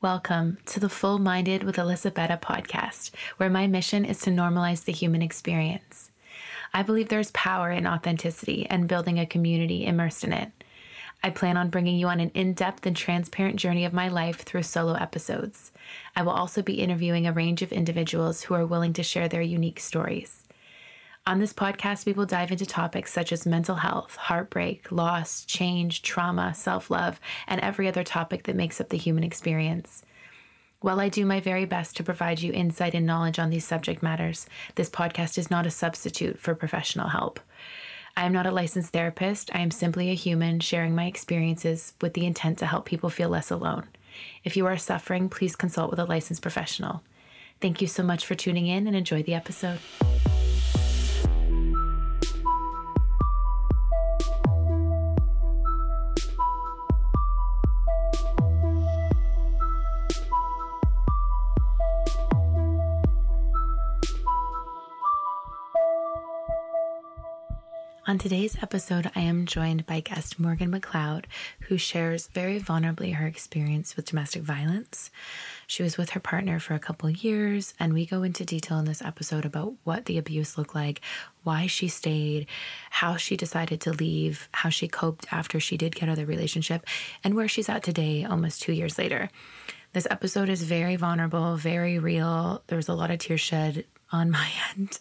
Welcome to the Full Minded with Elisabetta podcast, where my mission is to normalize the human experience. I believe there's power in authenticity and building a community immersed in it. I plan on bringing you on an in depth and transparent journey of my life through solo episodes. I will also be interviewing a range of individuals who are willing to share their unique stories. On this podcast, we will dive into topics such as mental health, heartbreak, loss, change, trauma, self love, and every other topic that makes up the human experience. While I do my very best to provide you insight and knowledge on these subject matters, this podcast is not a substitute for professional help. I am not a licensed therapist. I am simply a human sharing my experiences with the intent to help people feel less alone. If you are suffering, please consult with a licensed professional. Thank you so much for tuning in and enjoy the episode. On today's episode, I am joined by guest Morgan McLeod, who shares very vulnerably her experience with domestic violence. She was with her partner for a couple years, and we go into detail in this episode about what the abuse looked like, why she stayed, how she decided to leave, how she coped after she did get out of the relationship, and where she's at today, almost two years later. This episode is very vulnerable, very real. There was a lot of tears shed on my end.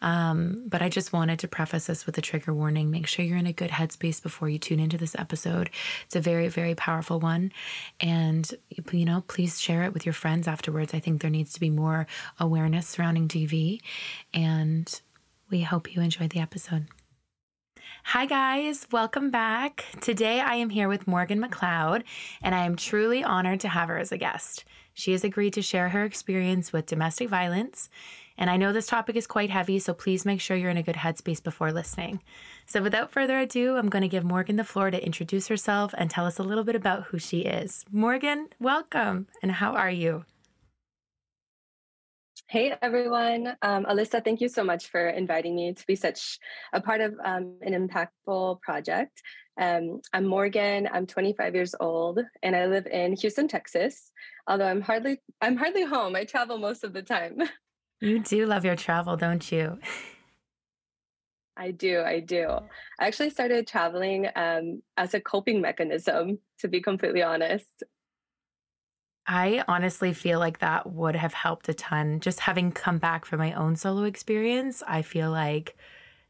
Um, but I just wanted to preface this with a trigger warning. Make sure you're in a good headspace before you tune into this episode. It's a very, very powerful one. And, you know, please share it with your friends afterwards. I think there needs to be more awareness surrounding DV. And we hope you enjoyed the episode. Hi, guys. Welcome back. Today I am here with Morgan McLeod, and I am truly honored to have her as a guest. She has agreed to share her experience with domestic violence and I know this topic is quite heavy, so please make sure you're in a good headspace before listening. So without further ado, I'm going to give Morgan the floor to introduce herself and tell us a little bit about who she is. Morgan, welcome, and how are you? Hey everyone. Um, Alyssa, thank you so much for inviting me to be such a part of um, an impactful project. Um, I'm Morgan. I'm 25 years old, and I live in Houston, Texas. Although I'm hardly I'm hardly home. I travel most of the time. You do love your travel, don't you? I do. I do. I actually started traveling um, as a coping mechanism, to be completely honest. I honestly feel like that would have helped a ton. Just having come back from my own solo experience, I feel like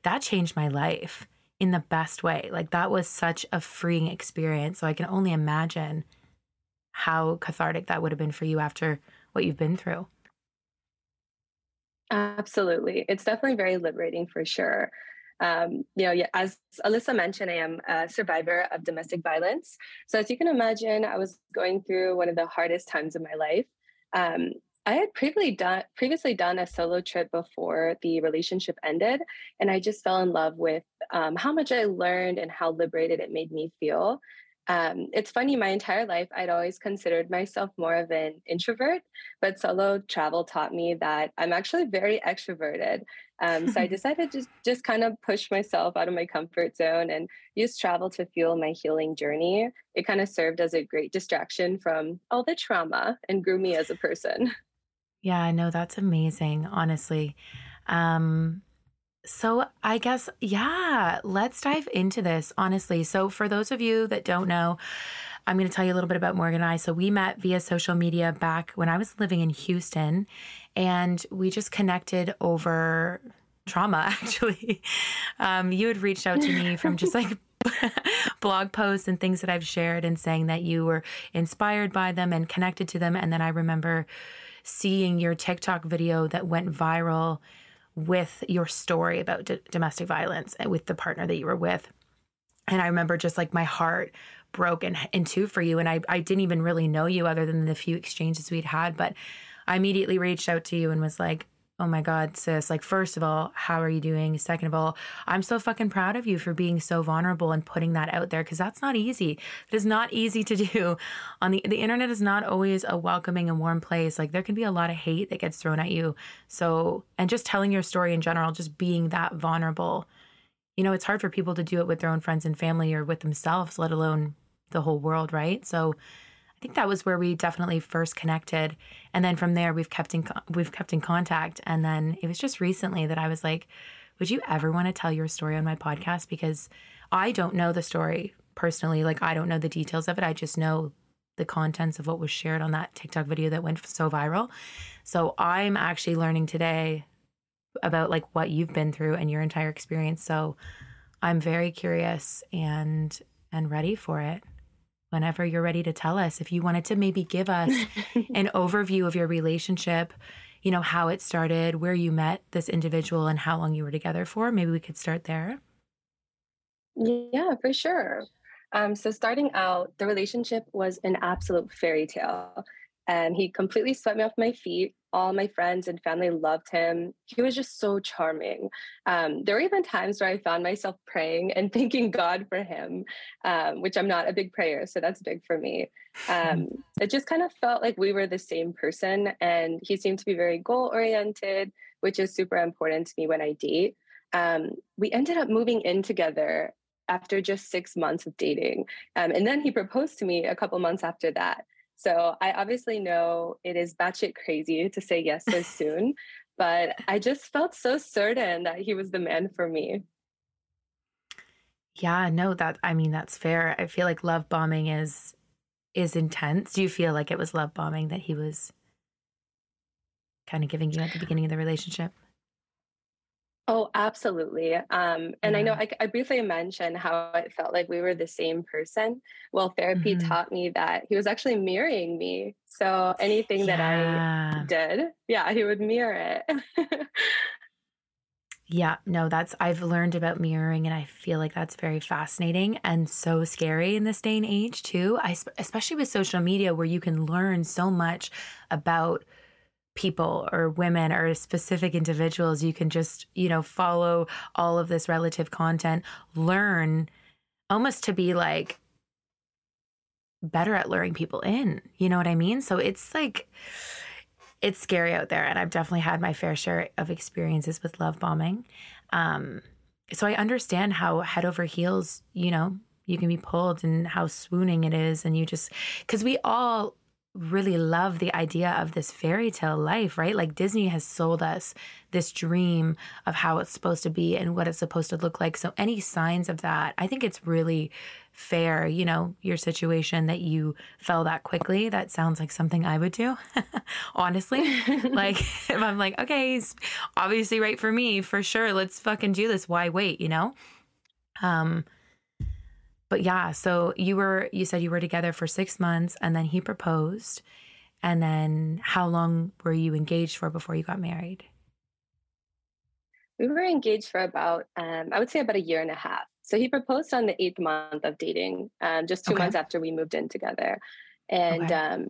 that changed my life in the best way. Like that was such a freeing experience. So I can only imagine how cathartic that would have been for you after what you've been through. Absolutely. It's definitely very liberating for sure. Um, you know, as Alyssa mentioned, I am a survivor of domestic violence. So, as you can imagine, I was going through one of the hardest times of my life. Um, I had previously done previously done a solo trip before the relationship ended, and I just fell in love with um, how much I learned and how liberated it made me feel. Um, it's funny, my entire life, I'd always considered myself more of an introvert, but solo travel taught me that I'm actually very extroverted. Um, so I decided to just, kind of push myself out of my comfort zone and use travel to fuel my healing journey. It kind of served as a great distraction from all the trauma and grew me as a person. Yeah, I know that's amazing, honestly. Um, so, I guess, yeah, let's dive into this, honestly. So, for those of you that don't know, I'm going to tell you a little bit about Morgan and I. So, we met via social media back when I was living in Houston, and we just connected over trauma, actually. Um, you had reached out to me from just like blog posts and things that I've shared and saying that you were inspired by them and connected to them. And then I remember seeing your TikTok video that went viral with your story about d- domestic violence and with the partner that you were with. And I remember just like my heart broke in, in two for you. And I, I didn't even really know you other than the few exchanges we'd had. But I immediately reached out to you and was like, oh my God, sis, like, first of all, how are you doing? Second of all, I'm so fucking proud of you for being so vulnerable and putting that out there because that's not easy. It is not easy to do. On the, the internet is not always a welcoming and warm place. Like, there can be a lot of hate that gets thrown at you. So, and just telling your story in general, just being that vulnerable, you know, it's hard for people to do it with their own friends and family or with themselves, let alone the whole world, right? So, I think that was where we definitely first connected, and then from there we've kept in we've kept in contact. And then it was just recently that I was like, "Would you ever want to tell your story on my podcast?" Because I don't know the story personally. Like I don't know the details of it. I just know the contents of what was shared on that TikTok video that went so viral. So I'm actually learning today about like what you've been through and your entire experience. So I'm very curious and and ready for it whenever you're ready to tell us. If you wanted to maybe give us an overview of your relationship, you know, how it started, where you met this individual, and how long you were together for, maybe we could start there. Yeah, for sure. Um, so, starting out, the relationship was an absolute fairy tale and he completely swept me off my feet. All my friends and family loved him. He was just so charming. Um, there were even times where I found myself praying and thanking God for him, um, which I'm not a big prayer, so that's big for me. Um, it just kind of felt like we were the same person, and he seemed to be very goal oriented, which is super important to me when I date. Um, we ended up moving in together after just six months of dating, um, and then he proposed to me a couple months after that. So I obviously know it is batshit crazy to say yes so soon, but I just felt so certain that he was the man for me. Yeah, no, that I mean that's fair. I feel like love bombing is is intense. Do you feel like it was love bombing that he was kind of giving you at the beginning of the relationship? Oh, absolutely. Um, and yeah. I know I, I, briefly mentioned how it felt like we were the same person. Well, therapy mm-hmm. taught me that he was actually mirroring me. So anything yeah. that I did, yeah, he would mirror it. yeah, no, that's, I've learned about mirroring and I feel like that's very fascinating and so scary in this day and age, too. I, especially with social media where you can learn so much about people or women or specific individuals you can just you know follow all of this relative content learn almost to be like better at luring people in you know what i mean? So it's like it's scary out there and i've definitely had my fair share of experiences with love bombing. Um, so i understand how head over heels you know you can be pulled and how swooning it is and you just because we all really love the idea of this fairy tale life, right? Like Disney has sold us this dream of how it's supposed to be and what it's supposed to look like. So, any signs of that, I think it's really fair, you know, your situation that you fell that quickly. That sounds like something I would do, honestly. like, if I'm like, okay, he's obviously right for me, for sure, let's fucking do this. Why wait, you know? Um, but yeah, so you were you said you were together for 6 months and then he proposed. And then how long were you engaged for before you got married? We were engaged for about um, I would say about a year and a half. So he proposed on the eighth month of dating, um, just two okay. months after we moved in together. And okay. um,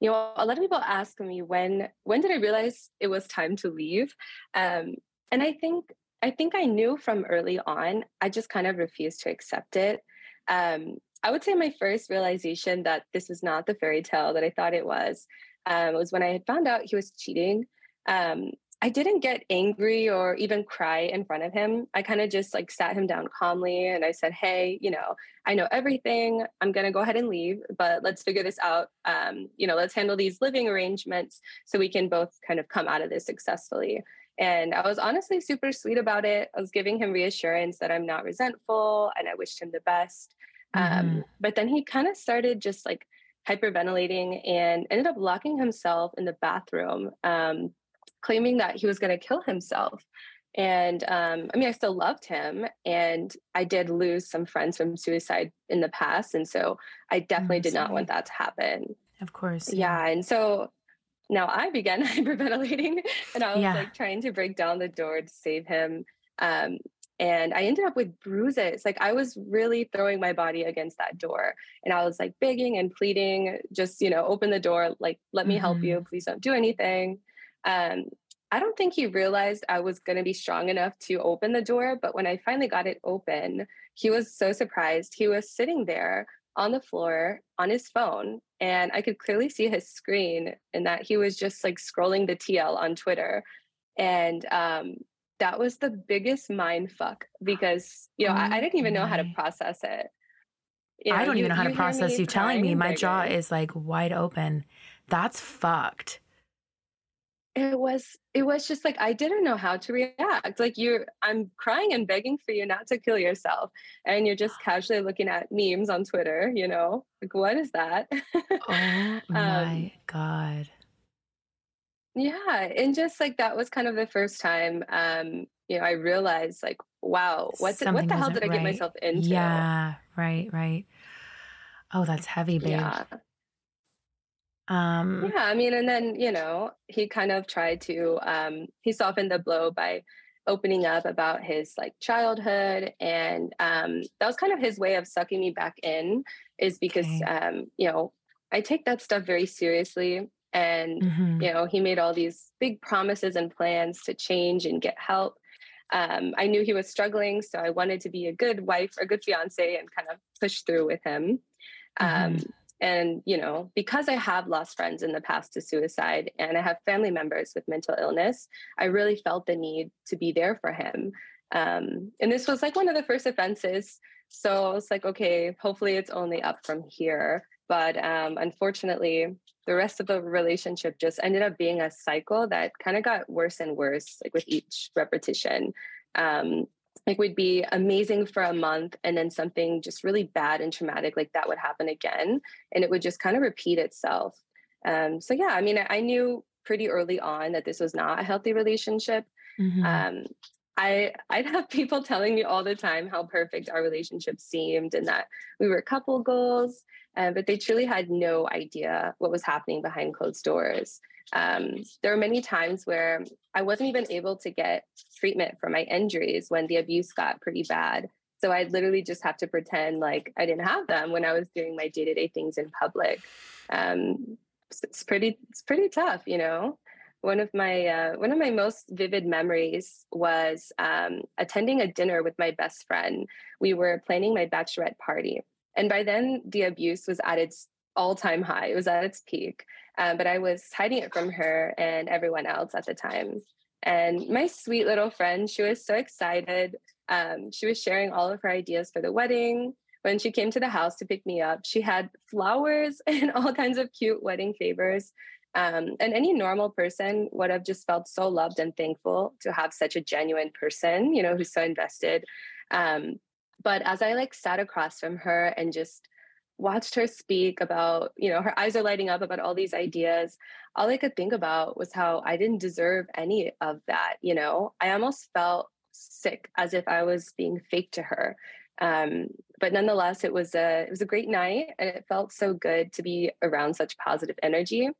you know, a lot of people ask me when when did I realize it was time to leave? Um, and I think I think I knew from early on, I just kind of refused to accept it. Um, I would say my first realization that this was not the fairy tale that I thought it was um, was when I had found out he was cheating. Um, I didn't get angry or even cry in front of him. I kind of just like sat him down calmly and I said, Hey, you know, I know everything. I'm going to go ahead and leave, but let's figure this out. Um, you know, let's handle these living arrangements so we can both kind of come out of this successfully. And I was honestly super sweet about it. I was giving him reassurance that I'm not resentful and I wished him the best. Um, mm-hmm. Um, but then he kind of started just like hyperventilating and ended up locking himself in the bathroom, um, claiming that he was going to kill himself. And um, I mean, I still loved him, and I did lose some friends from suicide in the past. And so I definitely did not want that to happen. Of course. Yeah. yeah. And so now I began hyperventilating and I was yeah. like trying to break down the door to save him. Um, and I ended up with bruises. Like I was really throwing my body against that door. And I was like begging and pleading, just, you know, open the door, like, let me mm-hmm. help you. Mm-hmm. Please don't do anything. Um, I don't think he realized I was going to be strong enough to open the door. But when I finally got it open, he was so surprised. He was sitting there on the floor on his phone and I could clearly see his screen and that he was just like scrolling the TL on Twitter. And um, that was the biggest mind fuck because, you know, oh, I, I, didn't even know how to process it. You know, I don't you, even know how to process you telling me. My jaw is like wide open. That's fucked it was it was just like i didn't know how to react like you're i'm crying and begging for you not to kill yourself and you're just casually looking at memes on twitter you know like what is that? Oh my um, god. yeah and just like that was kind of the first time um you know i realized like wow what the, what the hell did i get myself into? Yeah right right. Oh that's heavy babe. Yeah um, yeah, I mean, and then, you know, he kind of tried to, um, he softened the blow by opening up about his like childhood. And um, that was kind of his way of sucking me back in, is because, okay. um, you know, I take that stuff very seriously. And, mm-hmm. you know, he made all these big promises and plans to change and get help. Um, I knew he was struggling, so I wanted to be a good wife or a good fiance and kind of push through with him. Um, mm-hmm. And, you know, because I have lost friends in the past to suicide and I have family members with mental illness, I really felt the need to be there for him. Um, and this was like one of the first offenses. So I was like, okay, hopefully it's only up from here. But um, unfortunately, the rest of the relationship just ended up being a cycle that kind of got worse and worse, like with each repetition. Um, like would be amazing for a month and then something just really bad and traumatic like that would happen again and it would just kind of repeat itself um, so yeah i mean I, I, knew pretty early on that this was not a healthy relationship mm-hmm. um, I, I'd have people telling me all the time how perfect our relationship seemed and that we were couple goals, uh, but they truly had no idea what was happening behind closed doors. Um, there were many times where I wasn't even able to get treatment for my injuries when the abuse got pretty bad. So I'd literally just have to pretend like I didn't have them when I was doing my day to day things in public. Um, it's pretty, it's pretty tough, you know. One of my uh, one of my most vivid memories was um, attending a dinner with my best friend. We were planning my bachelorette party, and by then the abuse was at its all time high. It was at its peak. Um, but I was hiding it from her and everyone else at the time. And my sweet little friend, she was so excited. Um, she was sharing all of her ideas for the wedding. When she came to the house to pick me up, she had flowers and all kinds of cute wedding favors. Um, and any normal person would have just felt so loved and thankful to have such a genuine person, you know, who's so invested. Um, but as I like sat across from her and just watched her speak about, you know, her eyes are lighting up about all these ideas. All I could think about was how I didn't deserve any of that, you know. I almost felt sick as if I was being fake to her. Um, but nonetheless, it was a it was a great night and it felt so good to be around such positive energy.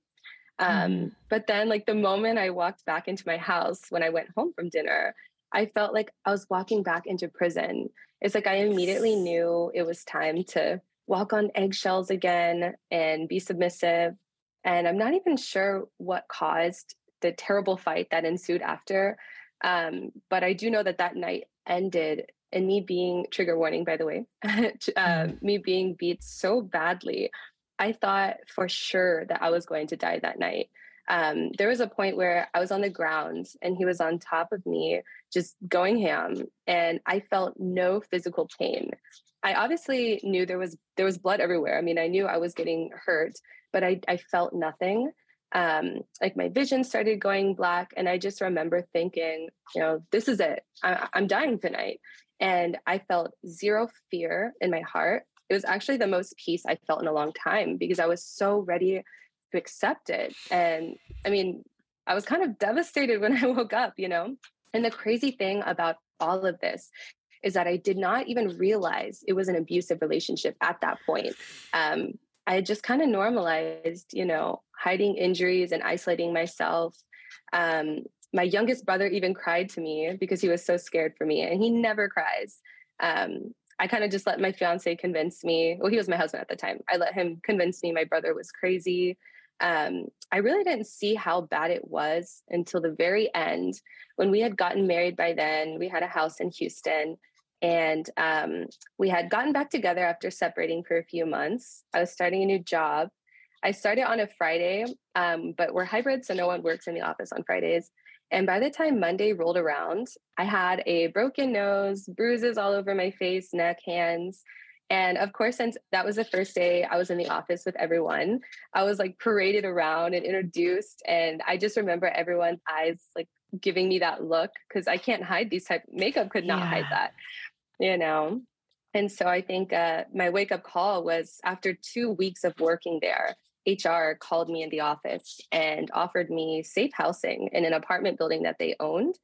Um, mm. But then, like the moment I walked back into my house when I went home from dinner, I felt like I was walking back into prison. It's like I immediately knew it was time to walk on eggshells again and be submissive. And I'm not even sure what caused the terrible fight that ensued after. Um, but I do know that that night ended in me being trigger warning, by the way, uh, me being beat so badly. I thought for sure that I was going to die that night. Um, there was a point where I was on the ground and he was on top of me, just going ham, and I felt no physical pain. I obviously knew there was there was blood everywhere. I mean, I knew I was getting hurt, but I I felt nothing. Um, like my vision started going black, and I just remember thinking, you know, this is it. I, I'm dying tonight, and I felt zero fear in my heart. It was actually the most peace I felt in a long time because I was so ready to accept it. And I mean, I was kind of devastated when I woke up, you know. And the crazy thing about all of this is that I did not even realize it was an abusive relationship at that point. Um, I just kind of normalized, you know, hiding injuries and isolating myself. Um, my youngest brother even cried to me because he was so scared for me, and he never cries. Um, I kind of just let my fiance convince me. Well, he was my husband at the time. I let him convince me my brother was crazy. Um, I really didn't see how bad it was until the very end when we had gotten married by then. We had a house in Houston and um, we had gotten back together after separating for a few months. I was starting a new job. I started on a Friday, um, but we're hybrid, so no one works in the office on Fridays. And by the time Monday rolled around, I had a broken nose, bruises all over my face, neck, hands. And of course, since that was the first day I was in the office with everyone, I was like paraded around and introduced. And I just remember everyone's eyes like giving me that look because I can't hide these type makeup could not yeah. hide that, you know. And so I think uh, my wake up call was after two weeks of working there. HR called me in the office and offered me safe housing in an apartment building that they owned.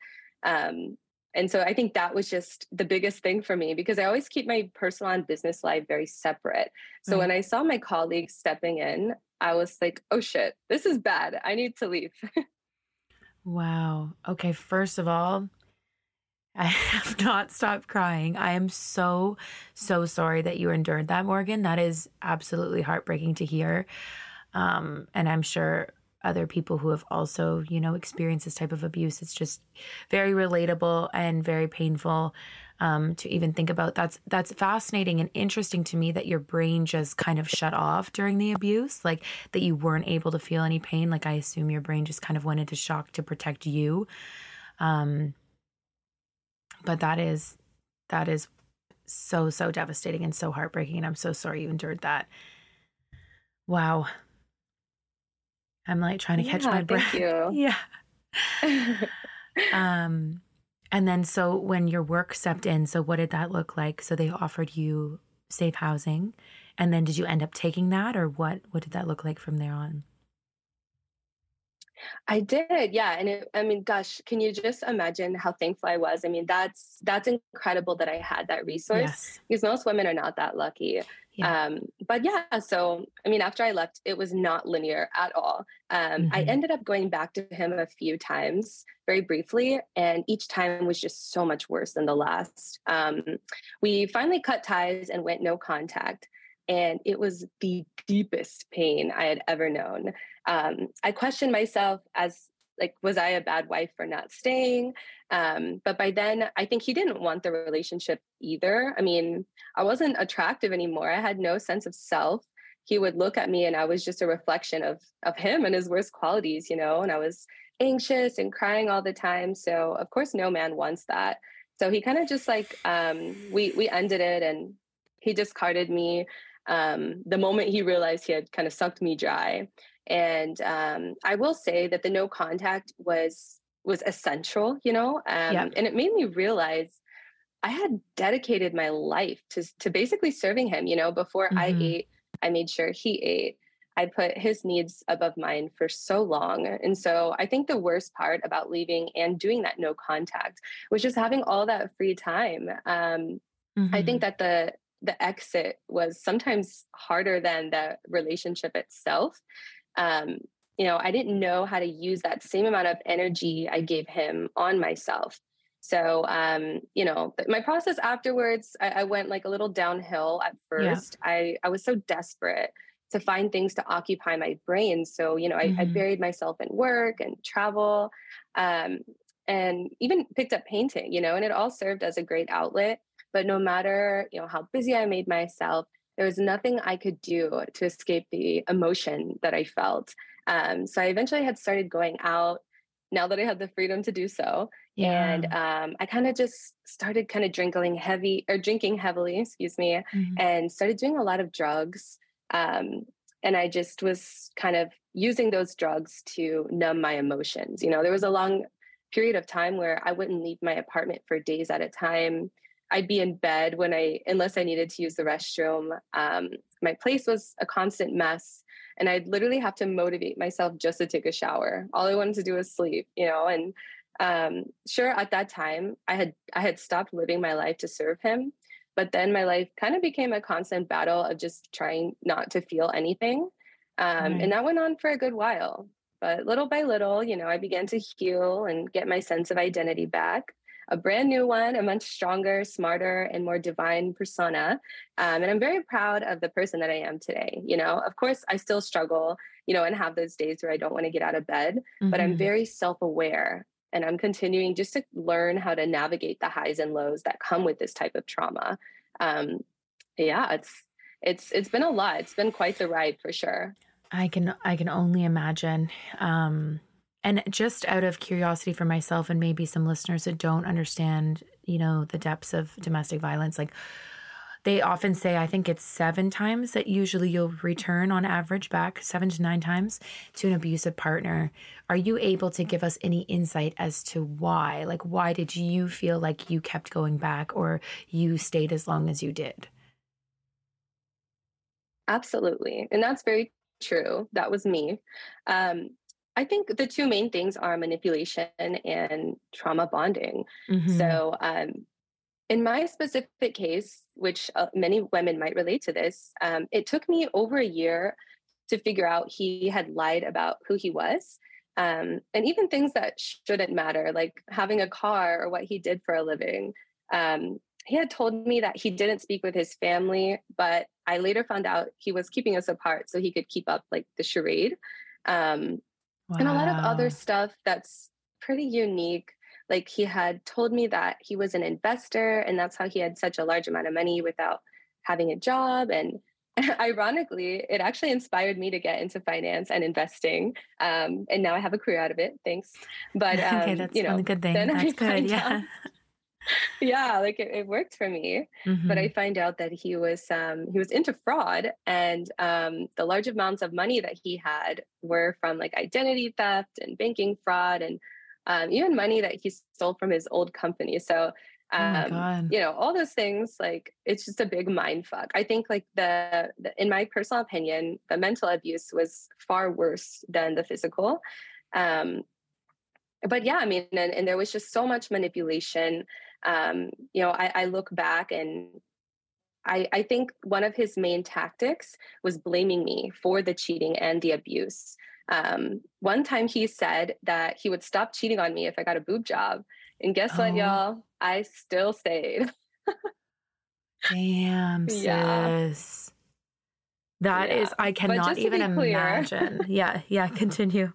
Um, and so I think that was just the biggest thing for me because I always keep my personal and business life very separate. So right. when I saw my colleagues stepping in, I was like, oh shit, this is bad. I need to leave. wow. Okay. First of all, I have not stopped crying. I am so, so sorry that you endured that, Morgan. That is absolutely heartbreaking to hear. Um, and I'm sure other people who have also, you know, experienced this type of abuse. It's just very relatable and very painful um, to even think about. That's that's fascinating and interesting to me that your brain just kind of shut off during the abuse, like that you weren't able to feel any pain. Like I assume your brain just kind of went into shock to protect you. Um, but that is that is so so devastating and so heartbreaking, and I'm so sorry you endured that. Wow. I'm like trying to catch yeah, my breath. yeah. um and then so when your work stepped in, so what did that look like? So they offered you safe housing and then did you end up taking that or what what did that look like from there on? I did, yeah. And it, I mean, gosh, can you just imagine how thankful I was? I mean, that's that's incredible that I had that resource yes. because most women are not that lucky. Yeah. Um, but yeah, so I mean, after I left, it was not linear at all. Um, mm-hmm. I ended up going back to him a few times, very briefly, and each time was just so much worse than the last. Um, we finally cut ties and went no contact and it was the deepest pain I had ever known. Um, I questioned myself as like, was I a bad wife for not staying? Um, but by then, I think he didn't want the relationship either. I mean, I wasn't attractive anymore. I had no sense of self. He would look at me, and I was just a reflection of of him and his worst qualities, you know. And I was anxious and crying all the time. So of course, no man wants that. So he kind of just like um, we we ended it, and he discarded me um, the moment he realized he had kind of sucked me dry. And um, I will say that the no contact was was essential, you know, um, yeah. and it made me realize I had dedicated my life to to basically serving him. You know, before mm-hmm. I ate, I made sure he ate. I put his needs above mine for so long. And so I think the worst part about leaving and doing that no contact was just having all that free time. Um, mm-hmm. I think mm-hmm. that the the exit was sometimes harder than the relationship itself. Um, you know, I didn't know how to use that same amount of energy I gave him on myself. So, um, you know, my process afterwards, I, I, went like a little downhill at first. Yeah. I, I was so desperate to find things to occupy my brain. So, you know, I, mm-hmm. I buried myself in work and travel um, and even picked up painting, you know, and it all served as a great outlet. But no matter, you know, how busy I made myself, there was nothing I could do to escape the emotion that I felt. Um, so I eventually had started going out now that I had the freedom to do so. Yeah. And um, I kind of just started kind of drinking heavy or drinking heavily, excuse me, mm-hmm. and started doing a lot of drugs. Um, and I just was kind of using those drugs to numb my emotions. You know, there was a long period of time where I wouldn't leave my apartment for days at a time. I'd be in bed when I, unless I needed to use the restroom. Um, my place was a constant mess. And I'd literally have to motivate myself just to take a shower. All I wanted to do was sleep, you know, and um, sure at that time I had I had stopped living my life to serve him, but then my life kind of became a constant battle of just trying not to feel anything. Um, And that went on for a good while. But little by little, you know, I began to heal and get my sense of identity back a brand new one, a much stronger, smarter, and more divine persona. Um, and I'm very proud of the person that I am today. You know, of course, I still struggle, you know, and have those days where I don't want to get out of bed, mm-hmm. but I'm mm-hmm. very self aware and I'm continuing just to learn how to navigate the highs and lows that come with this type of trauma. Um, yeah, it's it's it's been a lot. It's been quite the ride for sure. I can I can only imagine. Um, and just out of curiosity for myself and maybe some listeners that don't understand, you know, the depths of domestic violence, like they often say, I think it's seven times that usually you'll return on average back, seven to nine times to an abusive partner. Are you able to give us any insight as to why? Like, why did you feel like you kept going back or you stayed as long as you did? Absolutely. And that's very true. That was me. Um, I think the two main things are manipulation and trauma bonding. Mm-hmm. So, um, in my specific case, which uh, many women might relate to this, um, it took me over a year to figure out he had lied about who he was. Um, and even things that shouldn't matter, like having a car or what he did for a living. Um, he had told me that he didn't speak with his family, but I later found out he was keeping us apart so he could keep up like the charade. Um, wow. And a lot of other stuff that's pretty unique like he had told me that he was an investor and that's how he had such a large amount of money without having a job and ironically it actually inspired me to get into finance and investing um, and now i have a career out of it thanks. But um, okay, that's you know one good thing. that's I good yeah. out, yeah like it, it, worked for me mm-hmm. but i mm-hmm. find out that he was um, he was into fraud and um, the large amounts of money that he had were from like identity theft and banking fraud and um, even money that he stole from his old company. So, oh um, oh you know, all those things, like it's just a big mind fuck. I think, like the, the, in my personal opinion, the mental abuse was far worse than the physical. Um, but yeah, I mean, and, and there was just so much manipulation. Um, you know, I, I look back and I, I, think one of his main tactics was blaming me for the cheating and the abuse. Um, one time he said that he would stop cheating on me if I got a boob job. And guess oh. what, y'all? I still stayed. Damn, sis. That yeah. is, I cannot even imagine. yeah, yeah, continue.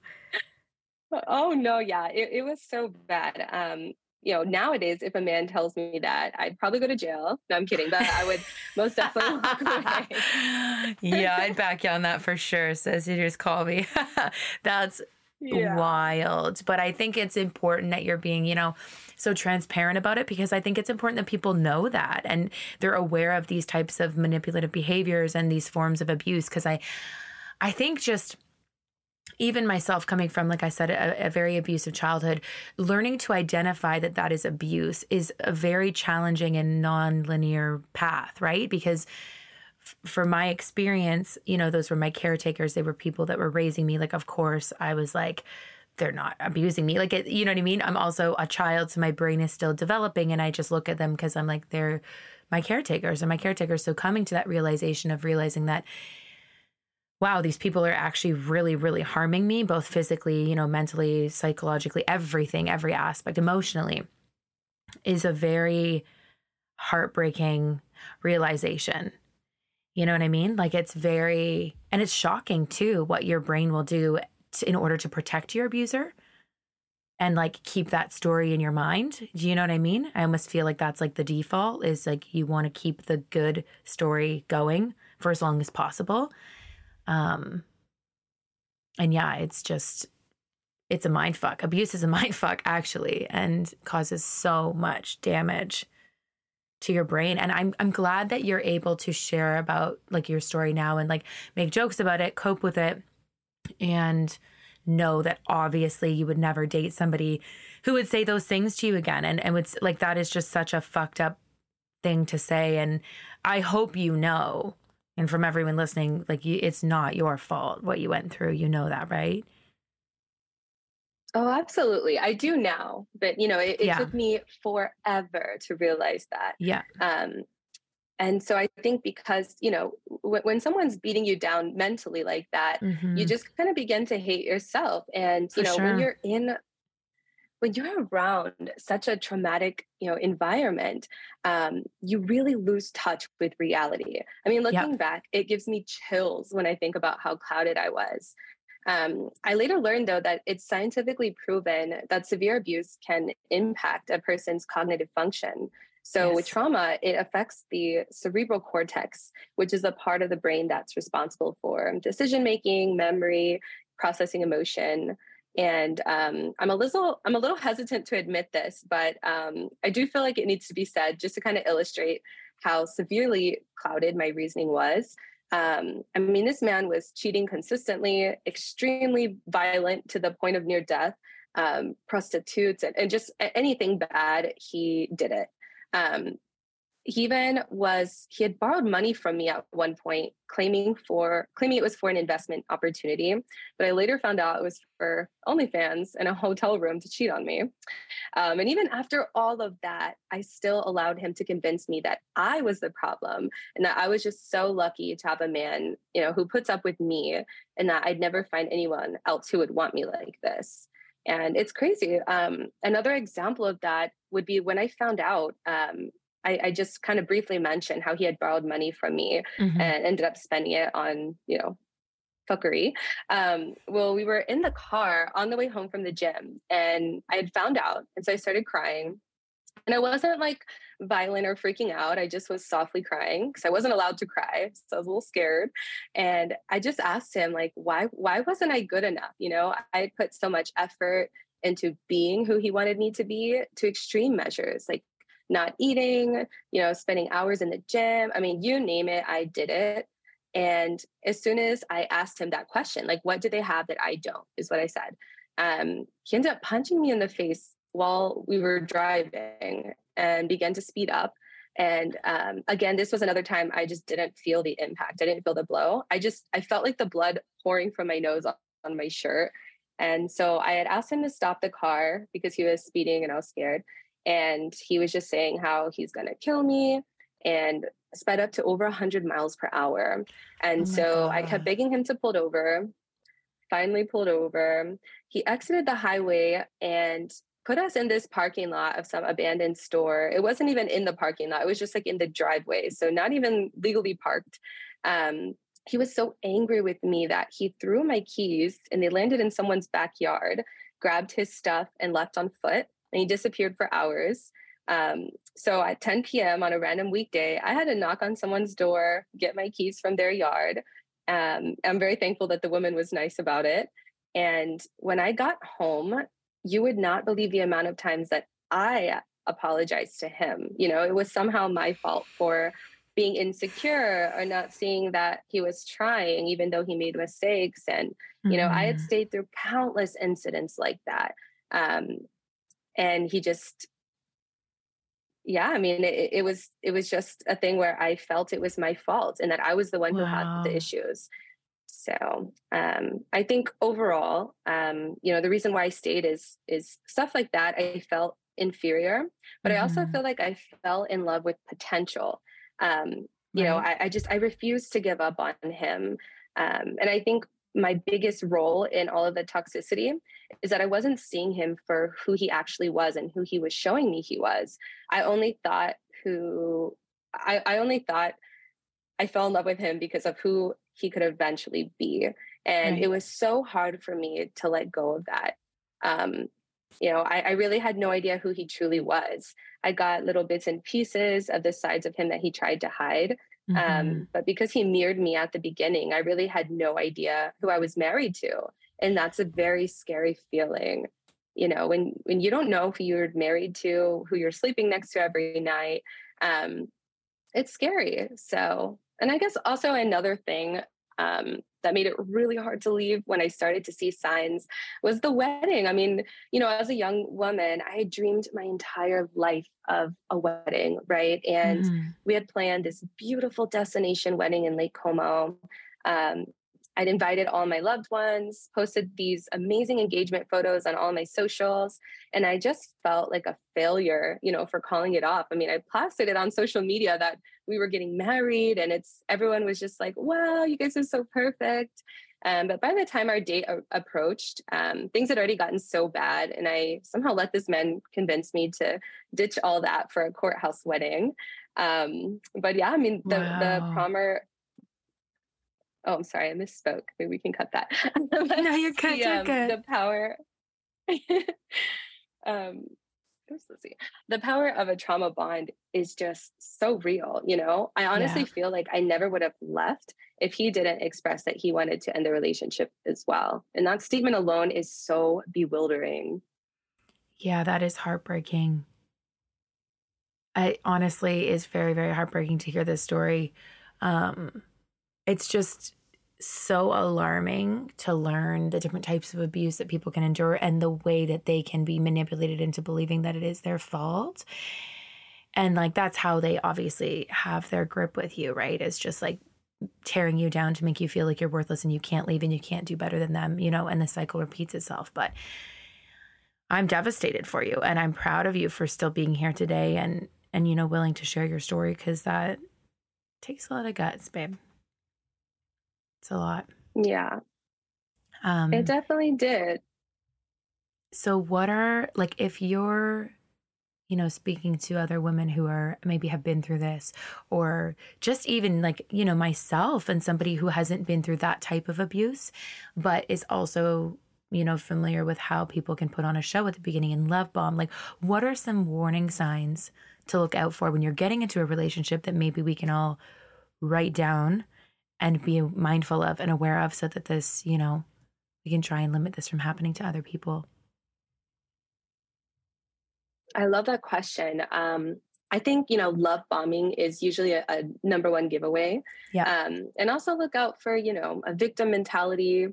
Oh no, yeah, it, it was so bad. Um, you know, nowadays, if a man tells me that, I'd probably go to jail. No, I'm kidding, but I would most definitely walk away. yeah, I'd back you on that for sure. Says you just call me. That's yeah. wild. But I think it's important that you're being, you know, so transparent about it because I think it's important that people know that and they're aware of these types of manipulative behaviors and these forms of abuse. Cause I, I think just even myself coming from like i said a, a, very abusive childhood learning to identify that that is abuse is a very challenging and non-linear path right? Because f- for my experience you know those were my caretakers. They were people that were raising me. Like of course i was like they're not abusing me. Like it, you know what i mean? I'm also a child so my brain is still developing and i just look at them because i'm like they're my caretakers and my caretakers. So coming to that realization of realizing that wow, these people are actually really, really harming me, both physically, you know, mentally, psychologically, everything, every aspect, emotionally, is a very heartbreaking realization. You know what I mean? Like it's very, and it's shocking too what your brain will do to, in order to protect your abuser and like keep that story in your mind. Do you know what I mean? I almost feel like that's like the default is like you want to keep the good story going for as long as possible. Um, and yeah, it's just it's a mind fuck. Abuse is a mind fuck actually, and causes so much damage to your brain. And I'm I'm glad that you're able to share about like your story now and like make jokes about it, cope with it, and know that obviously you would never date somebody who would say those things to you again. And and would like that is just such a fucked up thing to say. And I hope you know and from everyone listening like you, it's not your fault what you went through you know that right oh absolutely i do now but you know it, it yeah. took me forever to realize that yeah um and so i think because you know w- when someone's beating you down mentally like that mm-hmm. you just kind of begin to hate yourself and you For know sure. when you're in when you're around such a traumatic you know environment um, you really lose touch with reality i mean looking yep. back it gives me chills when i think about how clouded i was um, i later learned though that it's scientifically proven that severe abuse can impact a person's cognitive function so yes. with trauma it affects the cerebral cortex which is a part of the brain that's responsible for decision making memory processing emotion and um, I'm a little I'm a little hesitant to admit this, but um, I do feel like it needs to be said just to kind of illustrate how severely clouded my reasoning was. Um, I mean, this man was cheating consistently, extremely violent to the point of near death, um, prostitutes, and, and, just anything bad, he did it. He even was he had borrowed money from me at one point claiming for claiming it was for an investment opportunity. But i later found out it was for onlyfans and a hotel room to cheat on me. Um, and even after all of that i still allowed him to convince me that i was the problem and that i was just so lucky to have a man you know who puts up with me and that i'd never find anyone else who would want me like this. And it's crazy. Um, another example of that would be when i found out um, I, I just kind of briefly mentioned how he had borrowed money from me mm-hmm. and ended up spending it on, you know, fuckery. Um, well, we were in the car on the way home from the gym and I had found out. And so I started crying. And I wasn't like violent or freaking out. I just was softly crying because I wasn't allowed to cry. So I was a little scared. And I just asked him, like, why, why wasn't I good enough? You know, I put so much effort into being who he wanted me to be to extreme measures. Like not eating, you know, spending hours in the gym. I mean, you name it, I did it. And as soon as I asked him that question, like, what do they have that I don't, is what I said. Um, he ended up punching me in the face while we were driving and began to speed up. And um, again, this was another time I just didn't feel the impact. I didn't feel the blow. I just, I felt like the blood pouring from my nose on, on my shirt. And so I had asked him to stop the car because he was speeding and I was scared. And he was just saying how he's going to kill me and sped up to over 100 miles per hour. And oh so God. I kept begging him to pull over, finally pulled over. He exited the highway and put us in this parking lot of some abandoned store. It wasn't even in the parking lot, it was just like in the driveway. So not even legally parked. Um, he was so angry with me that he threw my keys and they landed in someone's backyard, grabbed his stuff, and left on foot and he disappeared for hours. Um, so at 10 p.m. on a random weekday, I had to knock on someone's door, get my keys from their yard. Um, I'm very thankful that the woman was nice about it. And when I got home, you would not believe the amount of times that I apologized to him. You know, it was somehow my fault for being insecure or not seeing that he was trying, even though he made mistakes. And, you know, mm-hmm. I had mm-hmm. stayed through countless incidents like that. Um, and he just yeah i mean it, it, was it was just a thing where i felt it was my fault and that i was the one wow. who had the issues so um, i think overall um, you know the reason why i stayed is is stuff like that i felt inferior but mm-hmm. i also mm-hmm. feel like i fell in love with potential um, you right. know I, I, just i refused to give up on him um, and i think my biggest role in all of the toxicity is that I wasn't seeing him for who he actually was and who he was showing me he was. I only thought who I, I only thought I fell in love with him because of who he could eventually be. And right. it was so hard for me to let go of that. Um, you know, I, I, really had no idea who he truly was. I got little bits and pieces of the sides of him that he tried to hide. Um, mm-hmm. Um, but because he mirrored me at the beginning, I really had no idea who I was married to. And that's a very scary feeling. You know, when when you don't know who you're married to, who you're sleeping next to every night, um, it's scary. So, and I guess also another thing um, that made it really hard to leave when I started to see signs was the wedding. I mean, you know, as a young woman, I had dreamed my entire life of a wedding, right? And mm. we had planned this beautiful destination wedding in Lake Como. Um, I'd invited all my loved ones, posted these amazing engagement photos on all my socials, and I just felt like a failure, you know, for calling it off. I mean, I plastered it on social media that we were getting married, and it's everyone was just like, "Wow, you guys are so perfect." Um, but by the time our date a- approached, um, things had already gotten so bad, and I somehow let this man convince me to ditch all that for a courthouse wedding. Um, but yeah, I mean, the wow. the promer Oh, I'm sorry, I misspoke. Maybe we can cut that. no, you're good. The, you're um, good. The power. um, let's see. The power of a trauma bond is just so real. You know, I honestly yeah. feel like I never would have left if he didn't express that he wanted to end the relationship as well. And that statement alone is so bewildering. Yeah, that is heartbreaking. I honestly is very, very heartbreaking to hear this story. Um, it's just so alarming to learn the different types of abuse that people can endure and the way that they can be manipulated into believing that it is their fault. And like that's how they obviously have their grip with you, right? It's just like tearing you down to make you feel like you're worthless and you can't leave and you can't do better than them, you know, and the cycle repeats itself. But I'm devastated for you and I'm proud of you for still being here today and and you know willing to share your story cuz that takes a lot of guts, babe. It's a lot. Yeah. Um, it definitely did. So, what are, like, if you're, you know, speaking to other women who are maybe have been through this, or just even like, you know, myself and somebody who hasn't been through that type of abuse, but is also, you know, familiar with how people can put on a show at the beginning and love bomb, like, what are some warning signs to look out for when you're getting into a relationship that maybe we can all write down and be mindful of and aware of so that this, you know, we can try and limit this from happening to other people? I love that question. Um, I think, you know, love bombing is usually a, a number one giveaway. Yeah. Um, and also look out for, you know, a victim mentality,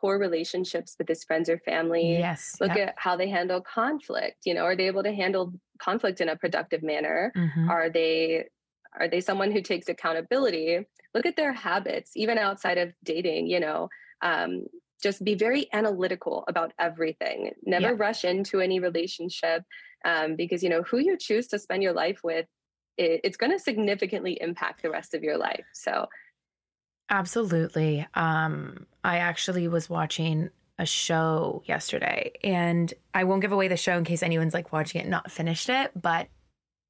poor relationships with his friends or family. Yes. Look at how they handle conflict. You know, are they able to handle conflict in a productive manner? Mm-hmm. Are they are they someone who takes accountability? Look at their habits, even outside of dating, you know. Um, just be very analytical about everything. Never yeah. rush into any relationship um, because, you know, who you choose to spend your life with, it, it's going to significantly impact the rest of your life. So, absolutely. Um, I actually was watching a show yesterday and I won't give away the show in case anyone's like watching it, not finished it, but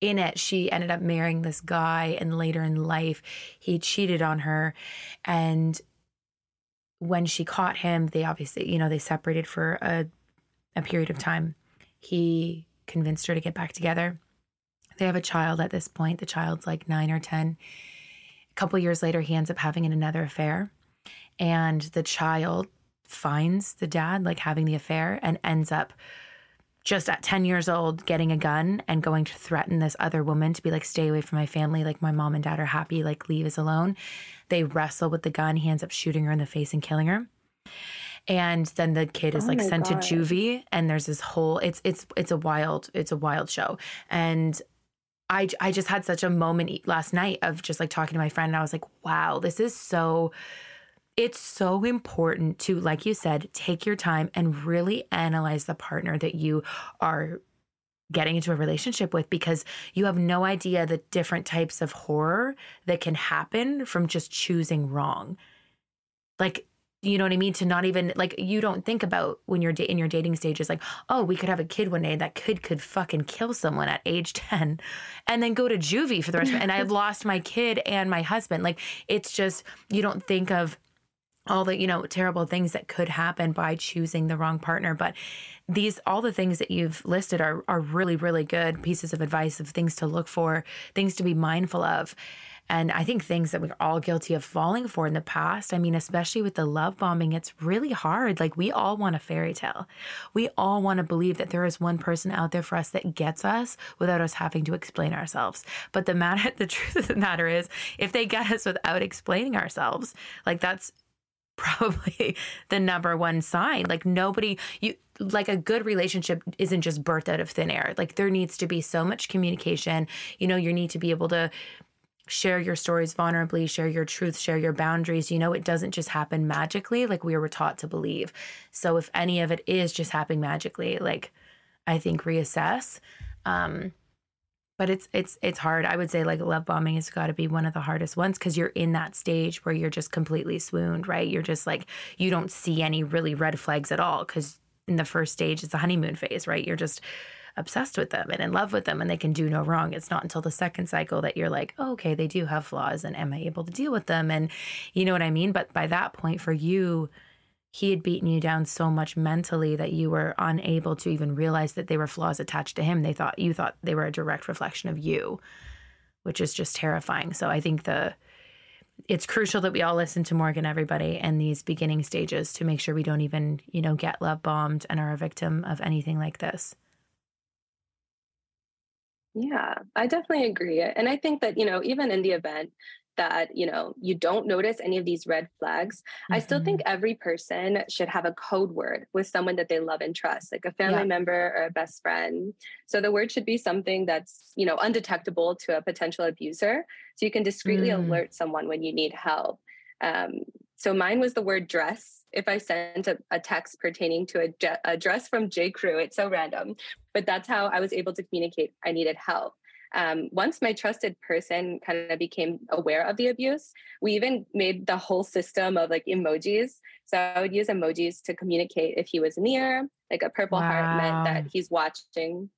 in it, she ended up marrying this guy, and later in life, he cheated on her. And when she caught him, they obviously, you know, they separated for a, a period of time. He convinced her to get back together. They have a child at this point. The child's like nine or 10. A couple years later, he ends up having another affair. And the child finds the dad like having the affair and ends up just at 10 years old getting a gun and going to threaten this other woman to be like stay away from my family. Like my mom and dad are happy. Like leave us alone. They wrestle with the gun. He ends up shooting her in the face and killing her. And then the kid is oh like sent God. to juvie and there's this whole it's it's it's a wild it's a wild show. And I, I just had such a moment last night of just like talking to my friend and I was like, wow, this is so it's so important to, like you said, take your time and really analyze the partner that you are getting into a relationship with because you have no idea the different types of horror that can happen from just choosing wrong. Like, you know what I mean? To not even like you don't think about when you're da- in your dating stages, like, oh, we could have a kid one day. That kid could fucking kill someone at age ten, and then go to juvie for the rest of it. And I've lost my kid and my husband. Like, it's just you don't think of all the you know terrible things that could happen by choosing the wrong partner. But these all the things that you've listed are are really really good pieces of advice of things to look for things to be mindful of. And i think things that we're all guilty of falling for in the past i mean especially with the love bombing it's really hard. Like we all want a fairy tale. We all want to believe that there is one person out there for us that gets us without us having to explain ourselves. But the matter the truth of the matter is if they get us without explaining ourselves like that's probably the number one sign. Like nobody you like a good relationship isn't just birthed out of thin air. Like there needs to be so much communication. You know, you need to be able to share your stories vulnerably, share your truth, share your boundaries. You know, it doesn't just happen magically like we were taught to believe. So if any of it is just happening magically, like I think reassess. Um but it's it's it's hard. I would say like love bombing has got to be one of the hardest ones because you're in that stage where you're just completely swooned, right? You're just like you don't see any really red flags at all because in the first stage it's the honeymoon phase, right? You're just obsessed with them and in love with them and they can do no wrong. It's not until the second cycle that you're like, oh, okay, they do have flaws and am I able to deal with them? And you know what I mean? But by that point for you, he had beaten you down so much mentally that you were unable to even realize that they were flaws attached to him. They thought you thought they were a direct reflection of you, which is just terrifying. So I think the it's crucial that we all listen to Morgan, everybody, in these beginning stages to make sure we don't even, you know, get love bombed and are a victim of anything like this. Yeah, I definitely agree. And I think that, you know, even in the event that you know you don't notice any of these red flags mm-hmm. i still think mm-hmm. every person should have a code word with someone that they love and trust like a family yeah. member or a best friend so the word should be something that's you know undetectable to a potential abuser so you can discreetly mm. alert someone when you need help um, so mine was the word dress. If I sent a, a text pertaining to a, a, dress from J. Crew, it's so random, but that's how I was able to communicate I needed help um, once my trusted person kind of became aware of the abuse, we even made the whole system of like emojis. So I would use emojis to communicate if he was near, like a purple wow. heart meant that he's watching.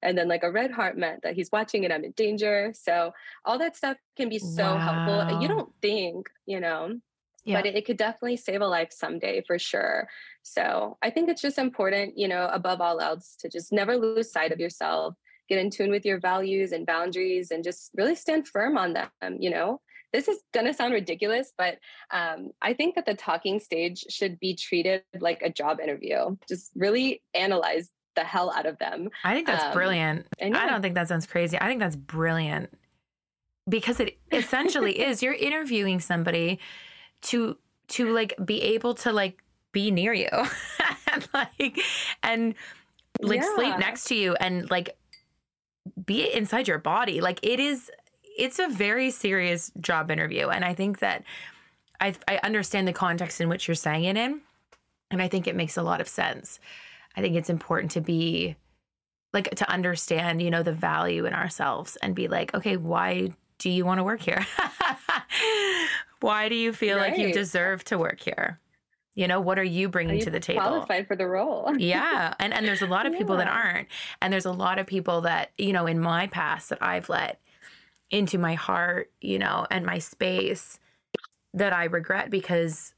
And then like a red heart meant that he's watching and I'm in danger. So all that stuff can be so wow. helpful. You don't think, you know, yeah. but it, it, could definitely save a life someday for sure. So I think it's just important, you know, above all else, to just never lose sight of yourself, get in tune with your values and boundaries and just really stand firm on them you know? This is going to sound ridiculous but um, i think that the talking stage should be treated like a job interview. Just really analyze the hell out of them. I think that's um, brilliant. yeah. i don't think that sounds crazy. I think that's brilliant. Because it essentially is. You're interviewing somebody to to like be able to like be near you. And like and like yeah. sleep next to you and like be inside your body. Like it is, it's a very serious job interview. And I think that I, I understand the context in which you're saying it in. And I think it makes a lot of sense. I think it's important to be like to understand, you know, the value in ourselves and be like, okay, why do you want to work here? why do you feel right. like you deserve to work here? You know, what are you bringing are you to the table? Qualified for the role. yeah. And and there's a lot of people yeah. that aren't. And there's a lot of people that, you know, in my past that I've let into my heart, you know, and my space that I regret because